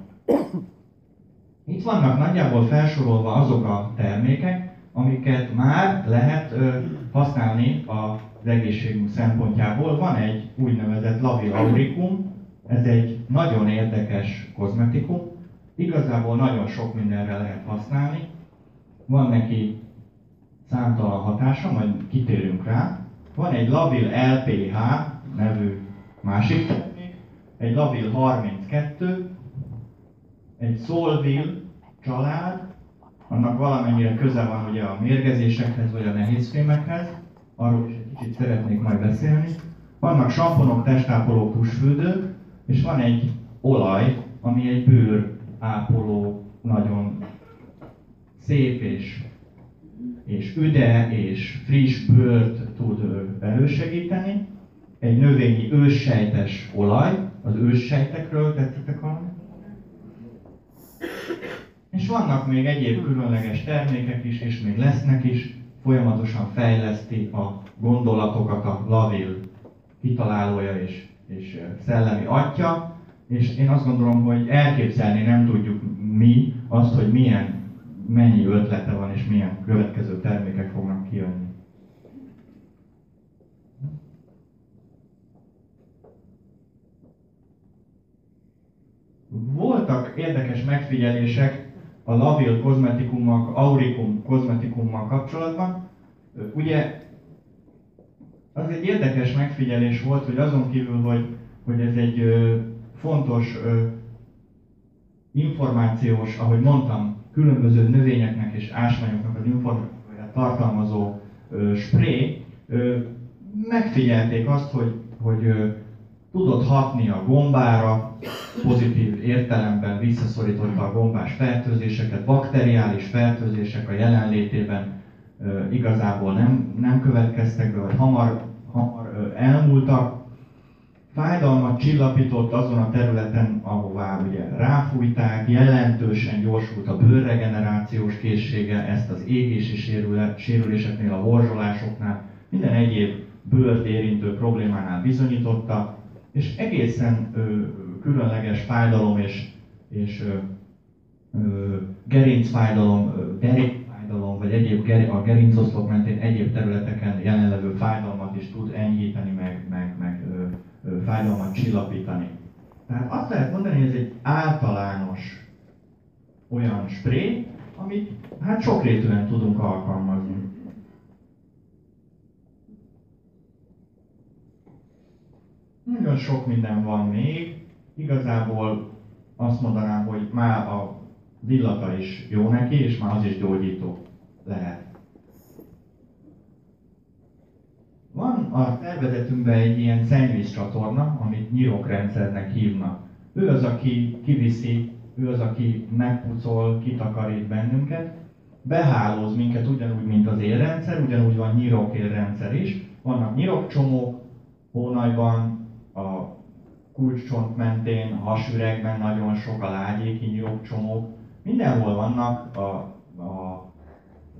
Itt vannak nagyjából felsorolva azok a termékek, amiket már lehet ö, használni az egészségünk szempontjából. Van egy úgynevezett auricum, Ez egy nagyon érdekes kozmetikum, igazából nagyon sok mindenre lehet használni. Van neki számtalan hatása, majd kitérünk rá. Van egy Lavil LPH nevű másik termék, egy Lavil 32, egy Solvil család, annak valamennyire köze van ugye a mérgezésekhez vagy a nehézfémekhez, arról is egy kicsit szeretnék majd beszélni. Vannak samponok, testápoló, tusfürdők, és van egy olaj, ami egy bőr ápoló, nagyon szép és, és üde és friss bőrt tud elősegíteni. Egy növényi őssejtes olaj, az őssejtekről tetszettek valami? És vannak még egyéb különleges termékek is, és még lesznek is, folyamatosan fejleszti a gondolatokat a Lavil kitalálója és, és szellemi atya, és én azt gondolom, hogy elképzelni nem tudjuk mi azt, hogy milyen, mennyi ötlete van, és milyen következő termékek fognak kijönni. Voltak érdekes megfigyelések a Lavil kozmetikummal, Auricum kozmetikummal kapcsolatban. Ugye az egy érdekes megfigyelés volt, hogy azon kívül, hogy, hogy ez egy fontos ö, információs, ahogy mondtam, különböző növényeknek és ásványoknak az információját tartalmazó ö, spré, ö, megfigyelték azt, hogy, hogy ö, tudott hatni a gombára, pozitív értelemben visszaszorította a gombás fertőzéseket, bakteriális fertőzések a jelenlétében ö, igazából nem, nem következtek be, vagy hamar, ö, elmúltak, fájdalmat csillapított azon a területen, ahová ugye ráfújták, jelentősen gyorsult a bőrregenerációs készsége, ezt az égési sérüléseknél, a horzsolásoknál, minden egyéb bőrt érintő problémánál bizonyította, és egészen ö, különleges fájdalom és, és ö, ö, gerincfájdalom, derékfájdalom, vagy egyéb ger, a gerincoszlop mentén egyéb területeken jelenlevő fájdalmat is tud enyhíteni, meg, meg, meg ö, fájdalmat csillapítani. Tehát azt lehet mondani, hogy ez egy általános olyan spré, amit hát sokrétűen tudunk alkalmazni. Nagyon sok minden van még. Igazából azt mondanám, hogy már a villata is jó neki, és már az is gyógyító lehet. Van a tervezetünkben egy ilyen szennyvíz csatorna, amit nyirokrendszernek hívnak. Ő az, aki kiviszi, ő az, aki megpucol, kitakarít bennünket, behálóz minket ugyanúgy, mint az élrendszer, ugyanúgy van nyirokélrendszer is. Vannak nyirokcsomók, hónajban, a kulcscsont mentén, a hasüregben nagyon sok a lágyéki nyirokcsomók. Mindenhol vannak a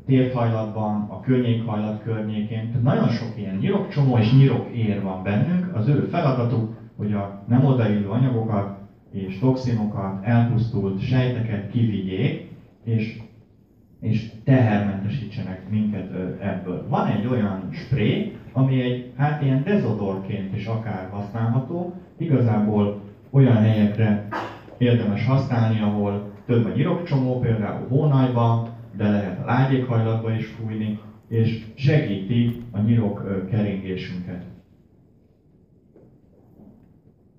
térhajlatban, a környékhajlat környékén. Tehát nagyon sok ilyen nyirokcsomó és nyirok ér van bennünk. Az ő feladatuk, hogy a nem odaillő anyagokat és toxinokat, elpusztult sejteket kivigyék, és, és tehermentesítsenek minket ebből. Van egy olyan spré, ami egy, hát ilyen dezodorként is akár használható, igazából olyan helyekre érdemes használni, ahol több a nyirokcsomó, például hónajban, de lehet a lágyékhajlatba is fújni, és segíti a nyirok keringésünket.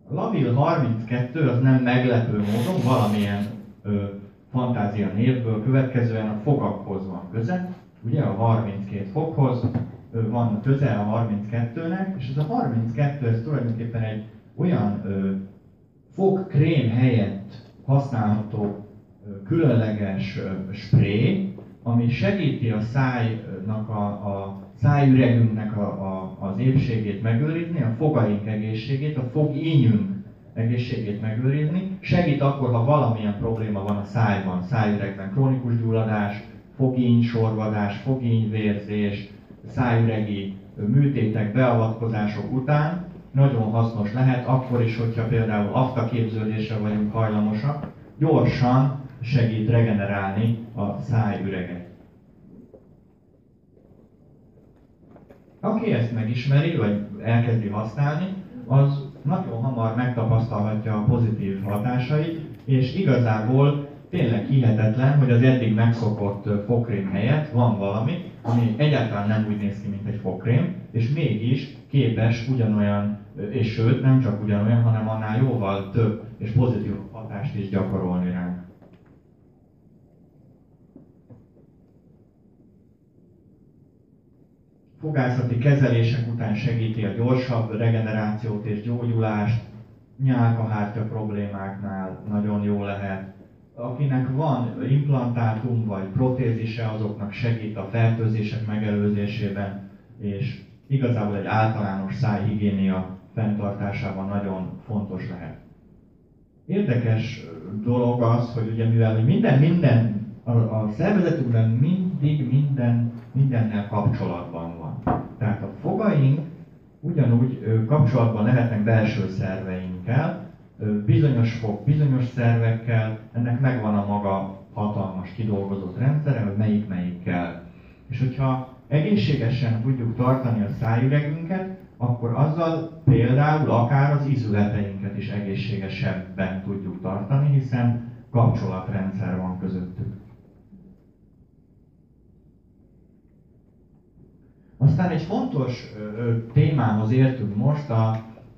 A Lavil 32 az nem meglepő módon valamilyen ö, fantázia névből következően a fogakhoz van köze. Ugye a 32 fokhoz ö, van köze a 32-nek, és ez a 32 ez tulajdonképpen egy olyan ö, fogkrém helyett használható különleges spré, ami segíti a szájnak, a, a szájüregünknek a, a, az épségét megőrizni, a fogaink egészségét, a fogínyünk egészségét megőrizni. Segít akkor, ha valamilyen probléma van a szájban, szájüregben, krónikus gyulladás, fogíny sorvadás, fogínyvérzés, szájüregi műtétek, beavatkozások után nagyon hasznos lehet, akkor is, hogyha például aftaképződésre vagyunk hajlamosak, gyorsan segít regenerálni a szájüreget. Aki ezt megismeri, vagy elkezdi használni, az nagyon hamar megtapasztalhatja a pozitív hatásait, és igazából tényleg hihetetlen, hogy az eddig megszokott fogkrém helyett van valami, ami egyáltalán nem úgy néz ki, mint egy fogkrém, és mégis képes ugyanolyan, és sőt nem csak ugyanolyan, hanem annál jóval több és pozitív hatást is gyakorolni ránk. Fogászati kezelések után segíti a gyorsabb regenerációt és gyógyulást, nyálkahártya problémáknál nagyon jó lehet. Akinek van implantátum vagy protézise, azoknak segít a fertőzések megelőzésében, és igazából egy általános szájhigiénia fenntartásában nagyon fontos lehet. Érdekes dolog az, hogy ugye mivel minden, minden a, a szervezetünkben mindig minden, mindennel kapcsolatban van. Tehát a fogaink ugyanúgy kapcsolatban lehetnek belső szerveinkkel, bizonyos fog, bizonyos szervekkel, ennek megvan a maga hatalmas kidolgozott rendszere, hogy melyik melyikkel. És hogyha egészségesen tudjuk tartani a szájüregünket, akkor azzal például akár az izületeinket is egészségesebben tudjuk tartani, hiszen kapcsolatrendszer van közöttük. Aztán egy fontos témához értünk most, a,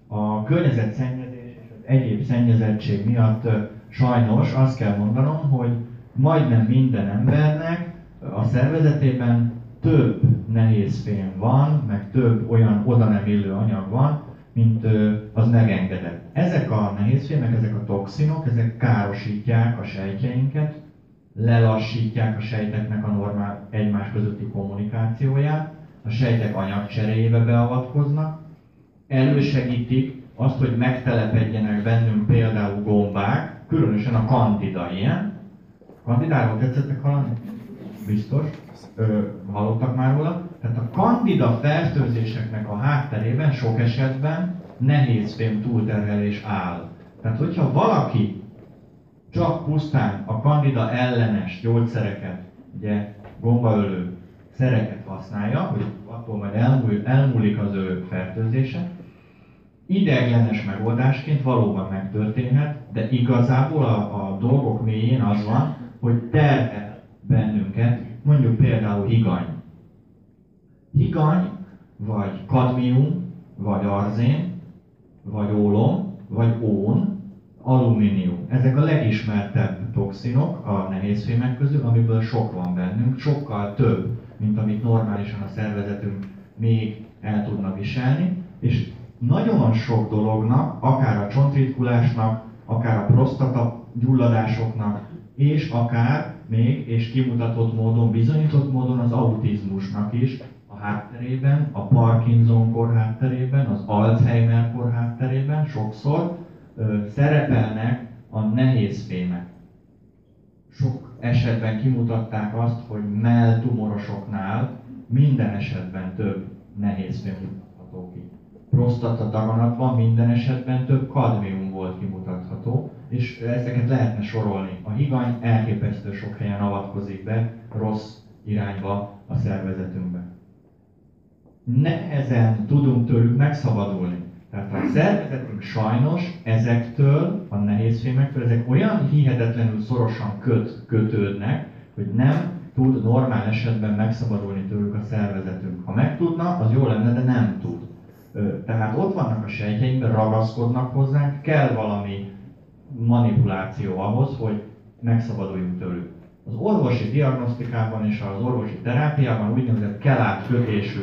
a környezetszennyezés és az egyéb szennyezettség miatt sajnos azt kell mondanom, hogy majdnem minden embernek a szervezetében több nehézfém van, meg több olyan oda nem illő anyag van, mint az megengedett. Ezek a nehézfémek, ezek a toxinok, ezek károsítják a sejtjeinket, lelassítják a sejteknek a normál egymás közötti kommunikációját, a sejtek anyagcseréjébe beavatkoznak, elősegítik azt, hogy megtelepedjenek bennünk például gombák, különösen a kandida ilyen. Kandidáról tetszettek hallani? Biztos. Ö, hallottak már róla? Tehát a kandida fertőzéseknek a hátterében sok esetben nehézfém túlterhelés áll. Tehát hogyha valaki csak pusztán a kandida ellenes gyógyszereket, ugye gombaölő, szereket használja, hogy attól majd elmúl, elmúlik az ő fertőzése. Ideiglenes megoldásként valóban megtörténhet, de igazából a, a dolgok mélyén az van, hogy terhel bennünket, mondjuk például higany. Higany, vagy kadmium, vagy arzén, vagy ólom, vagy ón, alumínium. Ezek a legismertebb toxinok a nehézfémek közül, amiből sok van bennünk, sokkal több, mint amit normálisan a szervezetünk még el tudna viselni, és nagyon sok dolognak, akár a csontritkulásnak, akár a prostata gyulladásoknak, és akár még, és kimutatott módon, bizonyított módon az autizmusnak is a hátterében, a Parkinson kor hátterében, az Alzheimer kor hátterében sokszor ö, szerepelnek a nehézfémek. Sok esetben kimutatták azt, hogy melltumorosoknál minden esetben több nehéz mutatható ki. Prostata daganatban minden esetben több kadmium volt kimutatható, és ezeket lehetne sorolni. A higany elképesztő sok helyen avatkozik be rossz irányba a szervezetünkbe. Nehezen tudunk tőlük megszabadulni. Tehát a szervezetünk sajnos ezektől, a nehézfémektől, ezek olyan hihetetlenül szorosan köt, kötődnek, hogy nem tud normál esetben megszabadulni tőlük a szervezetünk. Ha meg tudna, az jó lenne, de nem tud. Tehát ott vannak a sejtjeinkben, ragaszkodnak hozzánk, kell valami manipuláció ahhoz, hogy megszabaduljunk tőlük. Az orvosi diagnosztikában és az orvosi terápiában úgynevezett kelát kötésű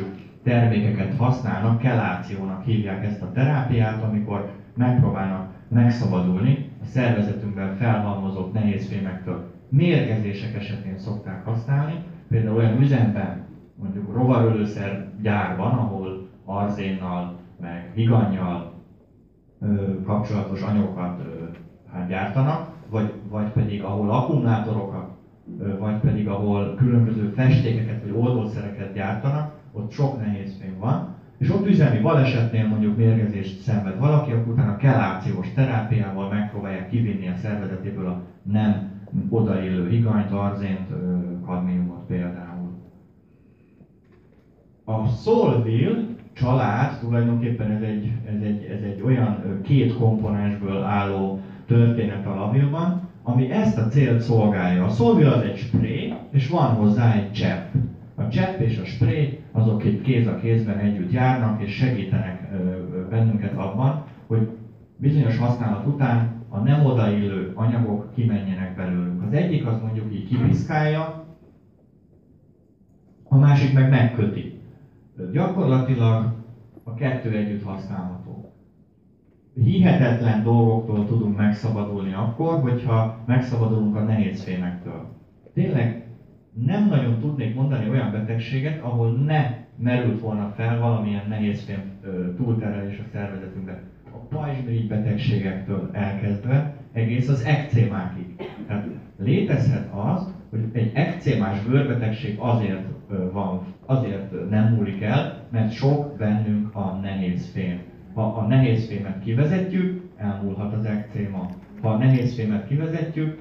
termékeket használnak, kelációnak hívják ezt a terápiát, amikor megpróbálnak megszabadulni a szervezetünkben felhalmozott nehézfémektől. Mérgezések esetén szokták használni, például olyan üzemben, mondjuk rovarölőszer gyárban, ahol arzénnal, meg higannyal kapcsolatos anyagokat hát gyártanak, vagy, vagy pedig ahol akkumulátorokat, vagy pedig ahol különböző festékeket vagy oldószereket gyártanak, ott sok nehézfény van, és ott üzemi balesetnél mondjuk mérgezést szenved valaki, akkor utána kelációs terápiával megpróbálják kivinni a szervezetéből a nem odaillő higanyt, arzént, kadmiumot például. A Solvil család tulajdonképpen ez egy, ez egy, ez egy olyan két komponensből álló történet a lavilban, ami ezt a célt szolgálja. A szolvil az egy spré, és van hozzá egy csepp. A csepp és a spré azok egy kéz a kézben együtt járnak, és segítenek bennünket abban, hogy bizonyos használat után a nem odaillő anyagok kimenjenek belőlünk. Az egyik az mondjuk így kipiszkálja, a másik meg megköti. Gyakorlatilag a kettő együtt használható. Hihetetlen dolgoktól tudunk megszabadulni akkor, hogyha megszabadulunk a nehéz fémektől. Tényleg nem nagyon tudnék mondani olyan betegséget, ahol ne merült volna fel valamilyen nehézfém túlterelés a szervezetünkbe. A pajzsmirigy betegségektől elkezdve egész az ekcémákig. Tehát létezhet az, hogy egy ekcémás bőrbetegség azért van, azért nem múlik el, mert sok bennünk a nehézfém. Ha a nehézfémet kivezetjük, elmúlhat az ekcéma. Ha a nehézfémet kivezetjük,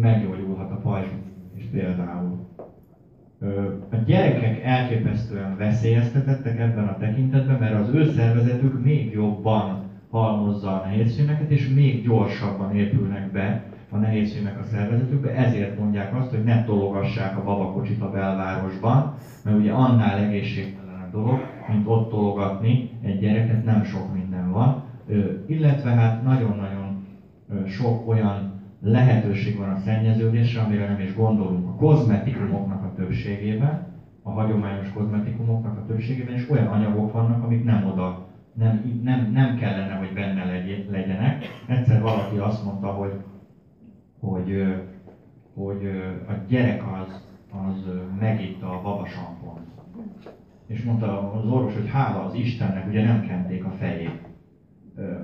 meggyógyulhat a pajzs is például. A gyerekek elképesztően veszélyeztetettek ebben a tekintetben, mert az ő szervezetük még jobban halmozza a nehézfémeket, és még gyorsabban épülnek be a nehézfémek a szervezetükbe, ezért mondják azt, hogy ne tologassák a babakocsit a belvárosban, mert ugye annál egészségtelenebb dolog, mint ott tologatni egy gyereket, nem sok minden van, illetve hát nagyon-nagyon sok olyan lehetőség van a szennyeződésre, amire nem is gondolunk. A kozmetikumoknak többségében, a hagyományos kozmetikumoknak a többségében is olyan anyagok vannak, amik nem oda, nem, nem, nem kellene, hogy benne legyenek. Egyszer valaki azt mondta, hogy, hogy, hogy a gyerek az, az megitta a babasampont. És mondta az orvos, hogy hála az Istennek, ugye nem kenték a fejét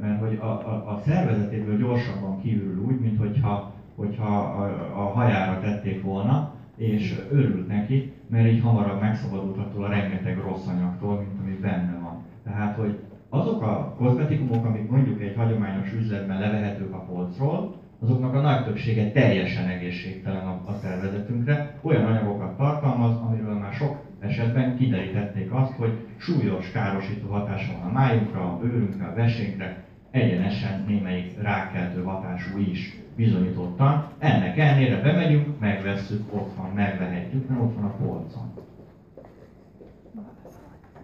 mert hogy a, a, a szervezetéből gyorsabban kiürül úgy, mint hogyha, hogyha a, a hajára tették volna, és örült neki, mert így hamarabb megszabadult attól a rengeteg rossz anyagtól, mint ami benne van. Tehát, hogy azok a kozmetikumok, amik mondjuk egy hagyományos üzletben levehetők a polcról, azoknak a nagy többsége teljesen egészségtelen a, a szervezetünkre, olyan anyagokat tartalmaz, amiről már sok esetben kiderítették azt, hogy súlyos károsító hatása van a májunkra, a bőrünkre, a vesénkre, egyenesen némelyik rákkeltő hatású is bizonyítottan. Ennek ellenére bemegyünk, megvesszük, ott van, megvehetjük, mert ott van a polcon.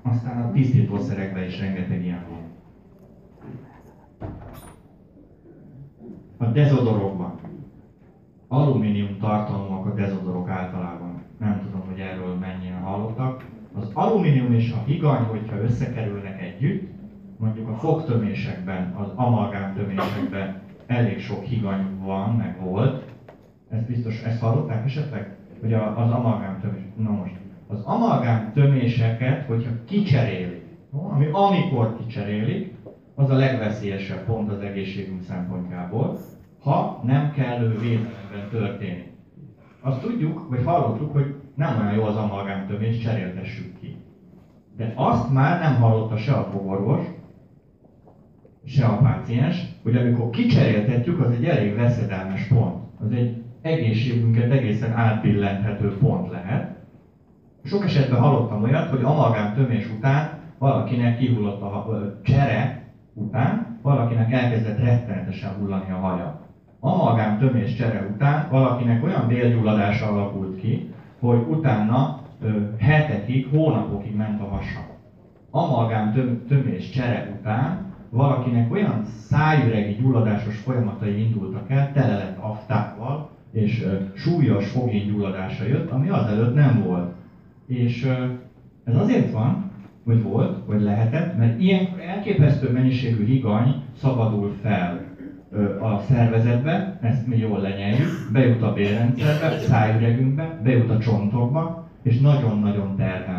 Aztán a tisztítószerekben is rengeteg ilyen van. A dezodorokban. Alumínium tartalmúak a dezodorok általában. Nem tudom, hogy erről mennyien hallottak. Az alumínium és a higany, hogyha összekerülnek együtt, mondjuk a fogtömésekben, az amalgám tömésekben elég sok higany van, meg volt. Ezt biztos, ezt hallották esetleg? Hogy az amalgám tömés. Na most, az amalgám töméseket, hogyha kicserélik, ami amikor kicserélik, az a legveszélyesebb pont az egészségünk szempontjából, ha nem kellő védelemben történik. Azt tudjuk, vagy hallottuk, hogy nem olyan jó az amalgám tömés, cseréltessük ki. De azt már nem hallotta se a fogorvos, se a páciens, hogy amikor kicseréltetjük, az egy elég veszedelmes pont. Az egy egészségünket egészen átbillenthető pont lehet. Sok esetben hallottam olyat, hogy amalgám tömés után valakinek kihullott a csere után, valakinek elkezdett rettenetesen hullani a haja. Amalgám tömés csere után valakinek olyan bélgyulladása alakult ki, hogy utána ö, hetekig, hónapokig ment a hasa. Amalgám töm, tömés csere után valakinek olyan szájüregi gyulladásos folyamatai indultak el, tele lett aftával, és ö, súlyos gyulladása jött, ami azelőtt nem volt. És ez azért van, hogy volt, vagy lehetett, mert ilyenkor elképesztő mennyiségű higany szabadul fel a szervezetbe, ezt mi jól lenyeljük, bejut a bérrendszerbe, szájüregünkbe, bejut a csontokba, és nagyon-nagyon terhel.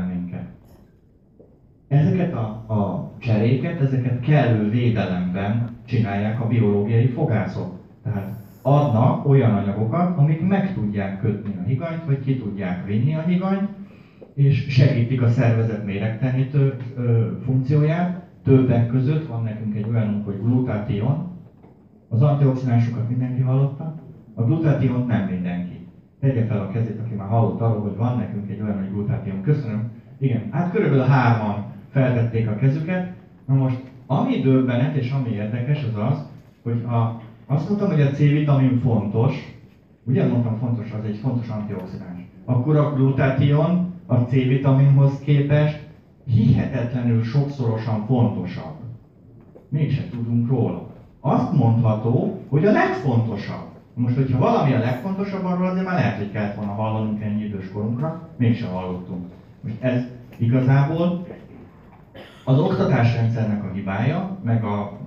Ezeket a, a cseréket, ezeket kellő védelemben csinálják a biológiai fogászok. Tehát adnak olyan anyagokat, amik meg tudják kötni a higanyt, vagy ki tudják vinni a higanyt, és segítik a szervezet méregtenítő funkcióját. Többek között van nekünk egy olyanunk, hogy glutátion. Az antioxidánsokat mindenki hallotta, a glutátion nem mindenki. Tegye fel a kezét, aki már hallott arról, hogy van nekünk egy olyan, hogy glutátion. Köszönöm. Igen, hát körülbelül hárman feltették a kezüket. Na most, ami döbbenet és ami érdekes az az, hogy ha azt mondtam, hogy a C-vitamin fontos, ugye mondtam fontos, az egy fontos antioxidáns, akkor a glutátion a C-vitaminhoz képest hihetetlenül sokszorosan fontosabb. Mégse tudunk róla. Azt mondható, hogy a legfontosabb. Most, hogyha valami a legfontosabb, arról azért már lehet, hogy kellett volna hallanunk ennyi idős korunkra, mégse hallottunk. Most ez igazából az oktatásrendszernek a hibája, meg a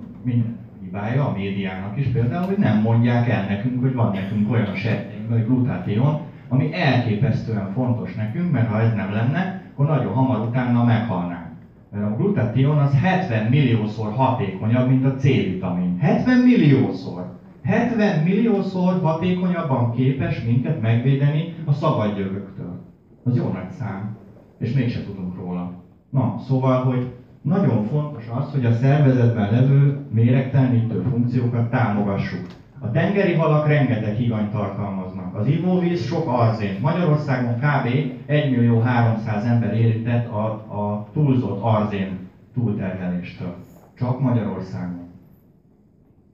hibája, a médiának is például, hogy nem mondják el nekünk, hogy van nekünk olyan a sejtjeink, vagy glutátion, ami elképesztően fontos nekünk, mert ha ez nem lenne, akkor nagyon hamar utána meghalnánk. Mert a glutation az 70 milliószor hatékonyabb, mint a C-vitamin. 70 milliószor! 70 milliószor hatékonyabban képes minket megvédeni a szabadjövőktől. Az jó nagy szám. És mégse tudunk róla. Na, szóval, hogy nagyon fontos az, hogy a szervezetben levő méregtelenítő funkciókat támogassuk. A tengeri halak rengeteg higany tartalmaznak. Az ivóvíz sok arzént. Magyarországon kb. 1 millió 300 ember érintett a, a túlzott arzén túlterheléstől. Csak Magyarországon.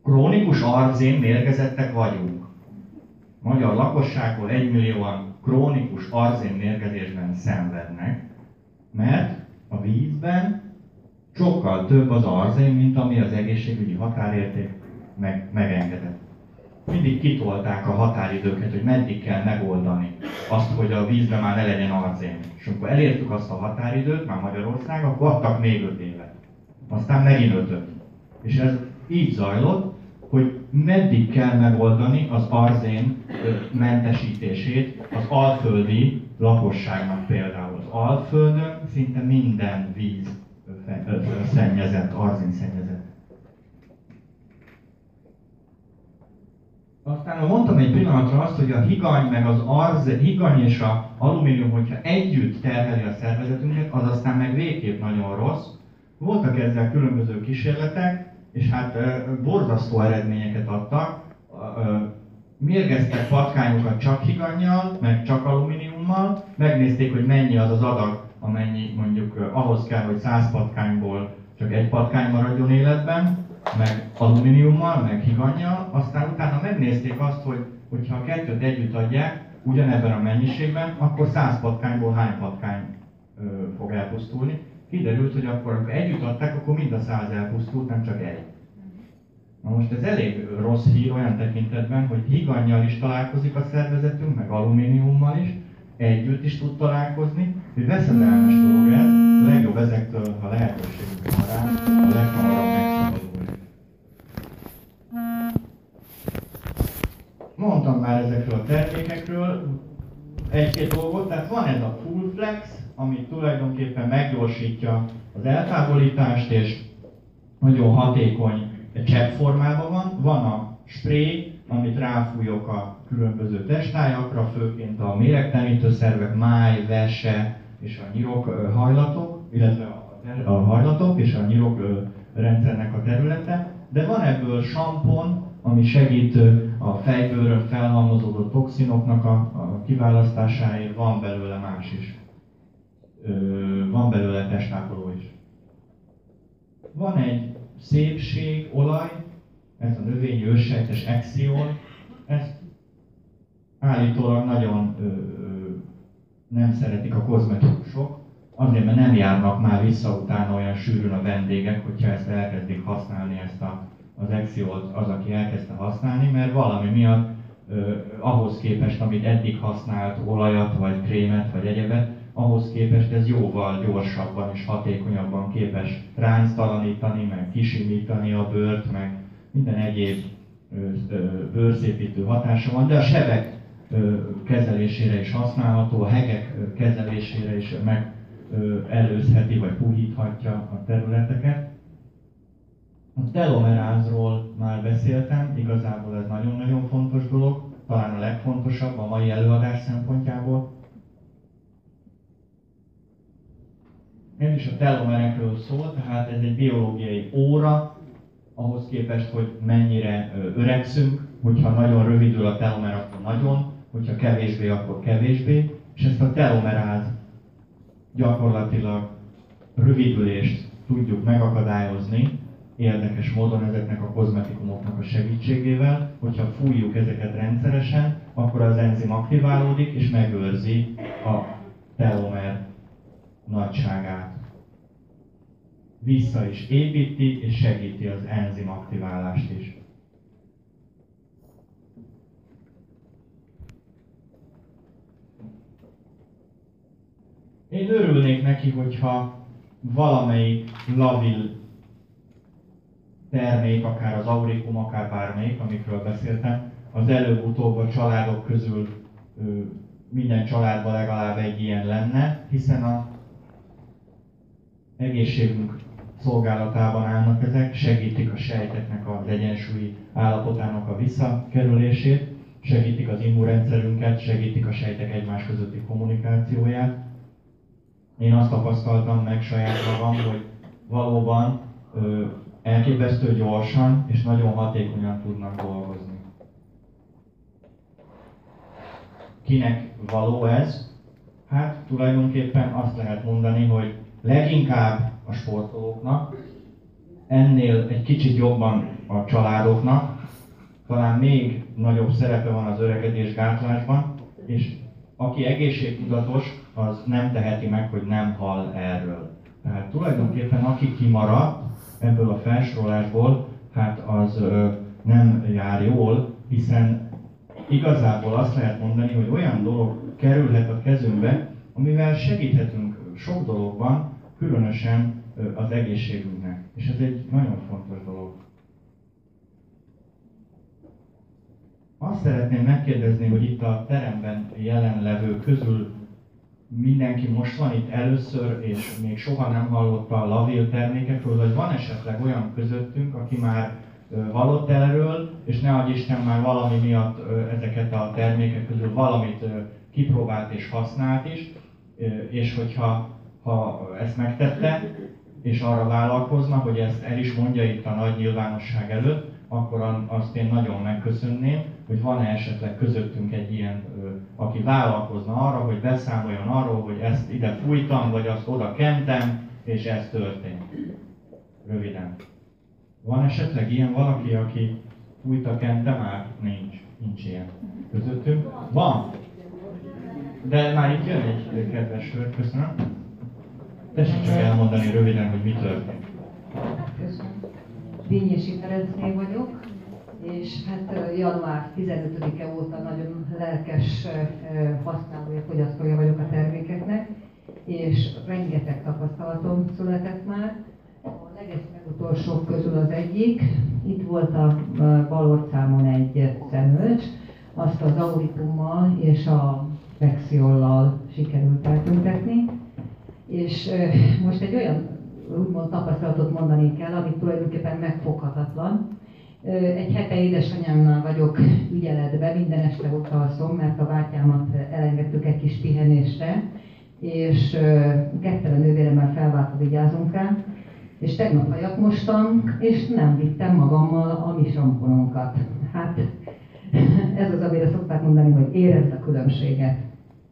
Krónikus arzén mérgezettek vagyunk. Magyar lakosságból 1 millióan krónikus arzén mérgezésben szenvednek, mert a vízben sokkal több az arzén, mint ami az egészségügyi határérték meg, megengedett. Mindig kitolták a határidőket, hogy meddig kell megoldani azt, hogy a vízben már ne legyen arzén. És amikor elértük azt a határidőt, már Magyarország, akkor adtak még 5 évet. Aztán megint 5 És ez így zajlott, hogy meddig kell megoldani az arzén mentesítését az alföldi lakosságnak például. Az alföldön szinte minden víz szennyezett, arzén szennyezett. Aztán mondtam egy pillanatra azt, hogy a higany meg az arz, higany és a alumínium, hogyha együtt terheli a szervezetünket, az aztán meg végképp nagyon rossz. Voltak ezzel különböző kísérletek, és hát borzasztó eredményeket adtak. Mérgeztek patkányokat csak higannyal, meg csak alumíniummal, megnézték, hogy mennyi az az adag, amennyi mondjuk ahhoz kell, hogy 100 patkányból csak egy patkány maradjon életben, meg alumíniummal, meg higannyal, aztán utána megnézték azt, hogy hogyha a kettőt együtt adják, ugyanebben a mennyiségben, akkor 100 patkányból hány patkány ö, fog elpusztulni. Kiderült, hogy akkor, amikor együtt adták, akkor mind a 100 elpusztult, nem csak egy. Na most ez elég rossz hír olyan tekintetben, hogy higannyal is találkozik a szervezetünk, meg alumíniummal is, együtt is tud találkozni, hogy veszedelmes dolog ez, a legjobb ezektől, ha lehetőségünk van rá, a leghamarabb megszabadulni. Mondtam már ezekről a termékekről egy-két dolgot, tehát van ez a Full Flex, ami tulajdonképpen meggyorsítja az eltávolítást, és nagyon hatékony csepp formában van. Van a spray, amit ráfújok a különböző testájakra, főként a méregtelenítő szervek, máj, vese és a nyirok hajlatok, illetve a hajlatok és a nyirok rendszernek a területe, de van ebből sampon, ami segít a fejbőrön felhalmozódó toxinoknak a, a kiválasztásáért, van belőle más is. Van belőle testápoló is. Van egy szépség, olaj, ez a növényi őssejtes Exion, ezt állítólag nagyon ö, ö, nem szeretik a kozmetikusok, azért, mert nem járnak már vissza utána olyan sűrűn a vendégek, hogyha ezt elkezdik használni, ezt a, az Exiolt az, aki elkezdte használni, mert valami miatt ö, ahhoz képest, amit eddig használt olajat, vagy krémet, vagy egyebet, ahhoz képest ez jóval gyorsabban és hatékonyabban képes ránctalanítani, meg kisimítani a bőrt, meg minden egyéb bőrszépítő hatása van, de a sebek kezelésére is használható, a hegek kezelésére is meg előzheti vagy puhíthatja a területeket. A telomerázról már beszéltem, igazából ez nagyon-nagyon fontos dolog, talán a legfontosabb a mai előadás szempontjából. Ez is a telomerekről szól, tehát ez egy biológiai óra, ahhoz képest, hogy mennyire öregszünk, hogyha nagyon rövidül a telomer, akkor nagyon, hogyha kevésbé, akkor kevésbé, és ezt a telomeráz gyakorlatilag rövidülést tudjuk megakadályozni, érdekes módon ezeknek a kozmetikumoknak a segítségével, hogyha fújjuk ezeket rendszeresen, akkor az enzim aktiválódik és megőrzi a telomer nagyságát. Vissza is építi és segíti az enzim aktiválást is. Én örülnék neki, hogyha valamelyik lavil termék, akár az aurikum, akár bármelyik, amikről beszéltem, az előbb-utóbb a családok közül minden családban legalább egy ilyen lenne, hiszen a egészségünk szolgálatában állnak ezek, segítik a sejteknek az egyensúlyi állapotának a visszakerülését, segítik az immunrendszerünket, segítik a sejtek egymás közötti kommunikációját. Én azt tapasztaltam meg saját magam, hogy valóban ö, elképesztő gyorsan és nagyon hatékonyan tudnak dolgozni. Kinek való ez? Hát tulajdonképpen azt lehet mondani, hogy leginkább a sportolóknak, ennél egy kicsit jobban a családoknak, talán még nagyobb szerepe van az öregedés gátlásban, és aki egészségtudatos, az nem teheti meg, hogy nem hall erről. Tehát tulajdonképpen aki kimaradt ebből a felsorolásból, hát az nem jár jól, hiszen igazából azt lehet mondani, hogy olyan dolog kerülhet a kezünkbe, amivel segíthetünk sok dologban, különösen az egészségünknek. És ez egy nagyon fontos dolog. Azt szeretném megkérdezni, hogy itt a teremben jelenlevő közül mindenki most van itt először, és még soha nem hallotta a lavil termékekről, vagy van esetleg olyan közöttünk, aki már hallott erről, és ne adj Isten már valami miatt ezeket a termékek közül valamit kipróbált és használt is, és hogyha ha ezt megtette, és arra vállalkozna, hogy ezt el is mondja itt a nagy nyilvánosság előtt, akkor azt én nagyon megköszönném, hogy van-e esetleg közöttünk egy ilyen, aki vállalkozna arra, hogy beszámoljon arról, hogy ezt ide fújtam, vagy azt oda kentem, és ez történt. Röviden. Van esetleg ilyen valaki, aki fújta, kente már? Nincs. Nincs ilyen. Közöttünk? Van. De már itt jön egy kedves hölgy, köszönöm. Tessék csak elmondani röviden, hogy mi történt.
Köszönöm. Bényési Ferencné vagyok, és hát január 15-e óta nagyon lelkes használója, fogyasztója vagyok a termékeknek, és rengeteg tapasztalatom született már. A legutolsók közül az egyik, itt volt a bal orcámon egy szemölcs, azt az auritummal és a vexiollal sikerült eltüntetni, és most egy olyan úgymond tapasztalatot mondani kell, ami tulajdonképpen megfoghatatlan. Egy hete édesanyámnál vagyok ügyeletben, minden este ott alszom, mert a bátyámat elengedtük egy kis pihenésre, és kettő nővéremmel felváltva vigyázunk rá, és tegnap hajat mostam, és nem vittem magammal a mi samponunkat. Hát ez az, amire szokták mondani, hogy érezd a különbséget.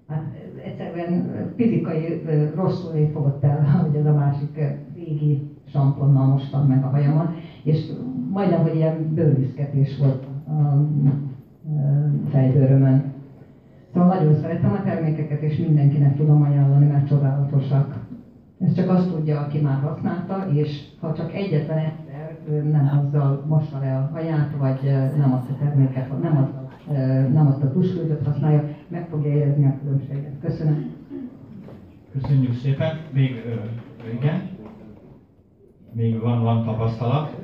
Hát egyszerűen fizikai rosszul fogott el, hogy ez a másik régi samponnal mostam meg a hajamat, és majdnem, hogy ilyen bőrviszketés volt a fejbőrömön. Szóval nagyon szeretem a termékeket, és mindenkinek tudom ajánlani, mert csodálatosak. Ez csak azt tudja, aki már használta, és ha csak egyetlen egyszer nem azzal mossa le a haját, vagy nem azt a terméket, nem azzal nem azt a tusfőzőt használja, meg fogja érezni a különbséget. Köszönöm.
Köszönjük szépen. Még, igen? Még van, van tapasztalat?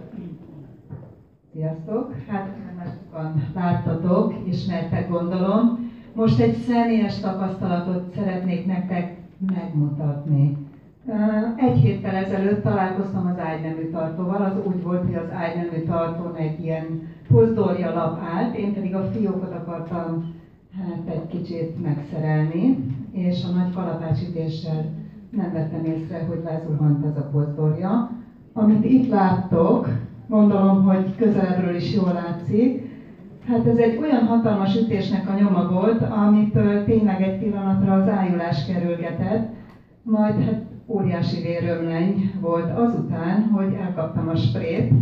Sziasztok! Hát már sokan láttatok, ismertek gondolom. Most egy személyes tapasztalatot szeretnék nektek megmutatni. Egy héttel ezelőtt találkoztam az ágynemű tartóval, az úgy volt, hogy az ágynemű tartón egy ilyen pozdorja lap állt, én pedig a fiókot akartam hát egy kicsit megszerelni, és a nagy kalapácsítéssel nem vettem észre, hogy lezuhant ez a pozdorja. Amit itt láttok, gondolom, hogy közelebbről is jól látszik, Hát ez egy olyan hatalmas ütésnek a nyoma volt, amitől tényleg egy pillanatra az ájulás kerülgetett, majd hát óriási vérömleny volt azután, hogy elkaptam a sprét,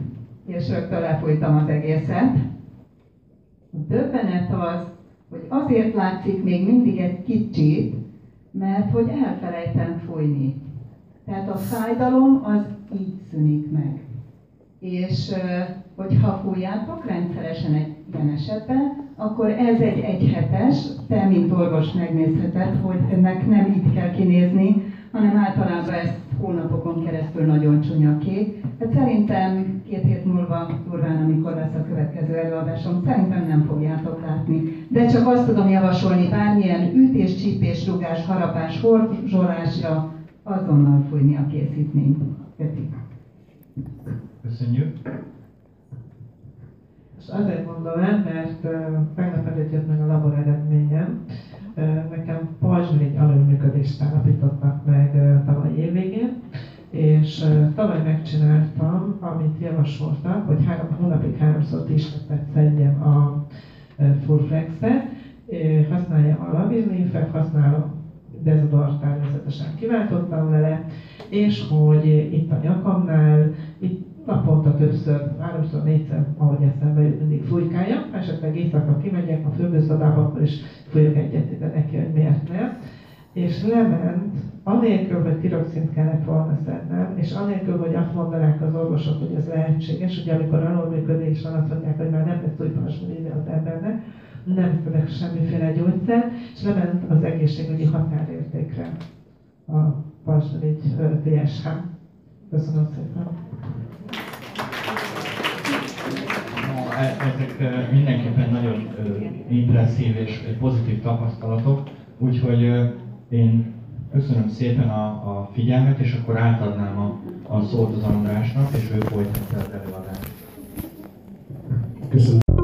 és rögtön lefújtam az egészet. A döbbenet az, hogy azért látszik még mindig egy kicsit, mert hogy elfelejtem fújni. Tehát a fájdalom az így szűnik meg. És hogyha fújjátok rendszeresen egy ilyen esetben, akkor ez egy egyhetes, te mint orvos megnézheted, hogy ennek nem így kell kinézni, hanem általában ezt hónapokon keresztül nagyon csúnya kék. Hát szerintem két hét múlva, durván, amikor lesz a következő előadásom, szerintem nem fogjátok látni. De csak azt tudom javasolni, bármilyen ütés, csípés, rugás, harapás, horzsolásra azonnal fújni a készítményt. Köszönjük.
Köszönjük.
És azért mondom el, mert uh, tegnap előtt jött meg a labor eredményem. Uh, nekem pajzsmirigy alulműködést állapítottak meg uh, tavaly évvégén, és uh, tavaly megcsináltam, amit javasoltak, hogy három hónapig háromszor t-shirtet szedjem a uh, fullflex-et, uh, használjam a lavirlinfet, használom dezodort természetesen kiváltottam vele, és hogy itt a nyakamnál, itt naponta többször, háromszor, négyszer, ahogy eszembe jut, mindig fújkáljam, esetleg éjszaka kimegyek a fürdőszodába, akkor is fújok egyet de neki, hogy miért nem. És lement, anélkül, hogy tiroxint kellett volna szednem, és anélkül, hogy azt mondanák az orvosok, hogy ez lehetséges, hogy amikor alulműködés van, azt mondják, hogy már nem lesz új az embernek, nem szedek semmiféle gyógyszer, és lement az egészségügyi határértékre a pajzsmirigy TSH. Köszönöm szépen!
E, ezek mindenképpen nagyon impresszív és pozitív tapasztalatok, úgyhogy én köszönöm szépen a, a figyelmet, és akkor átadnám a, a szót az Andrásnak, és ő folytatja az előadást.
Köszönöm.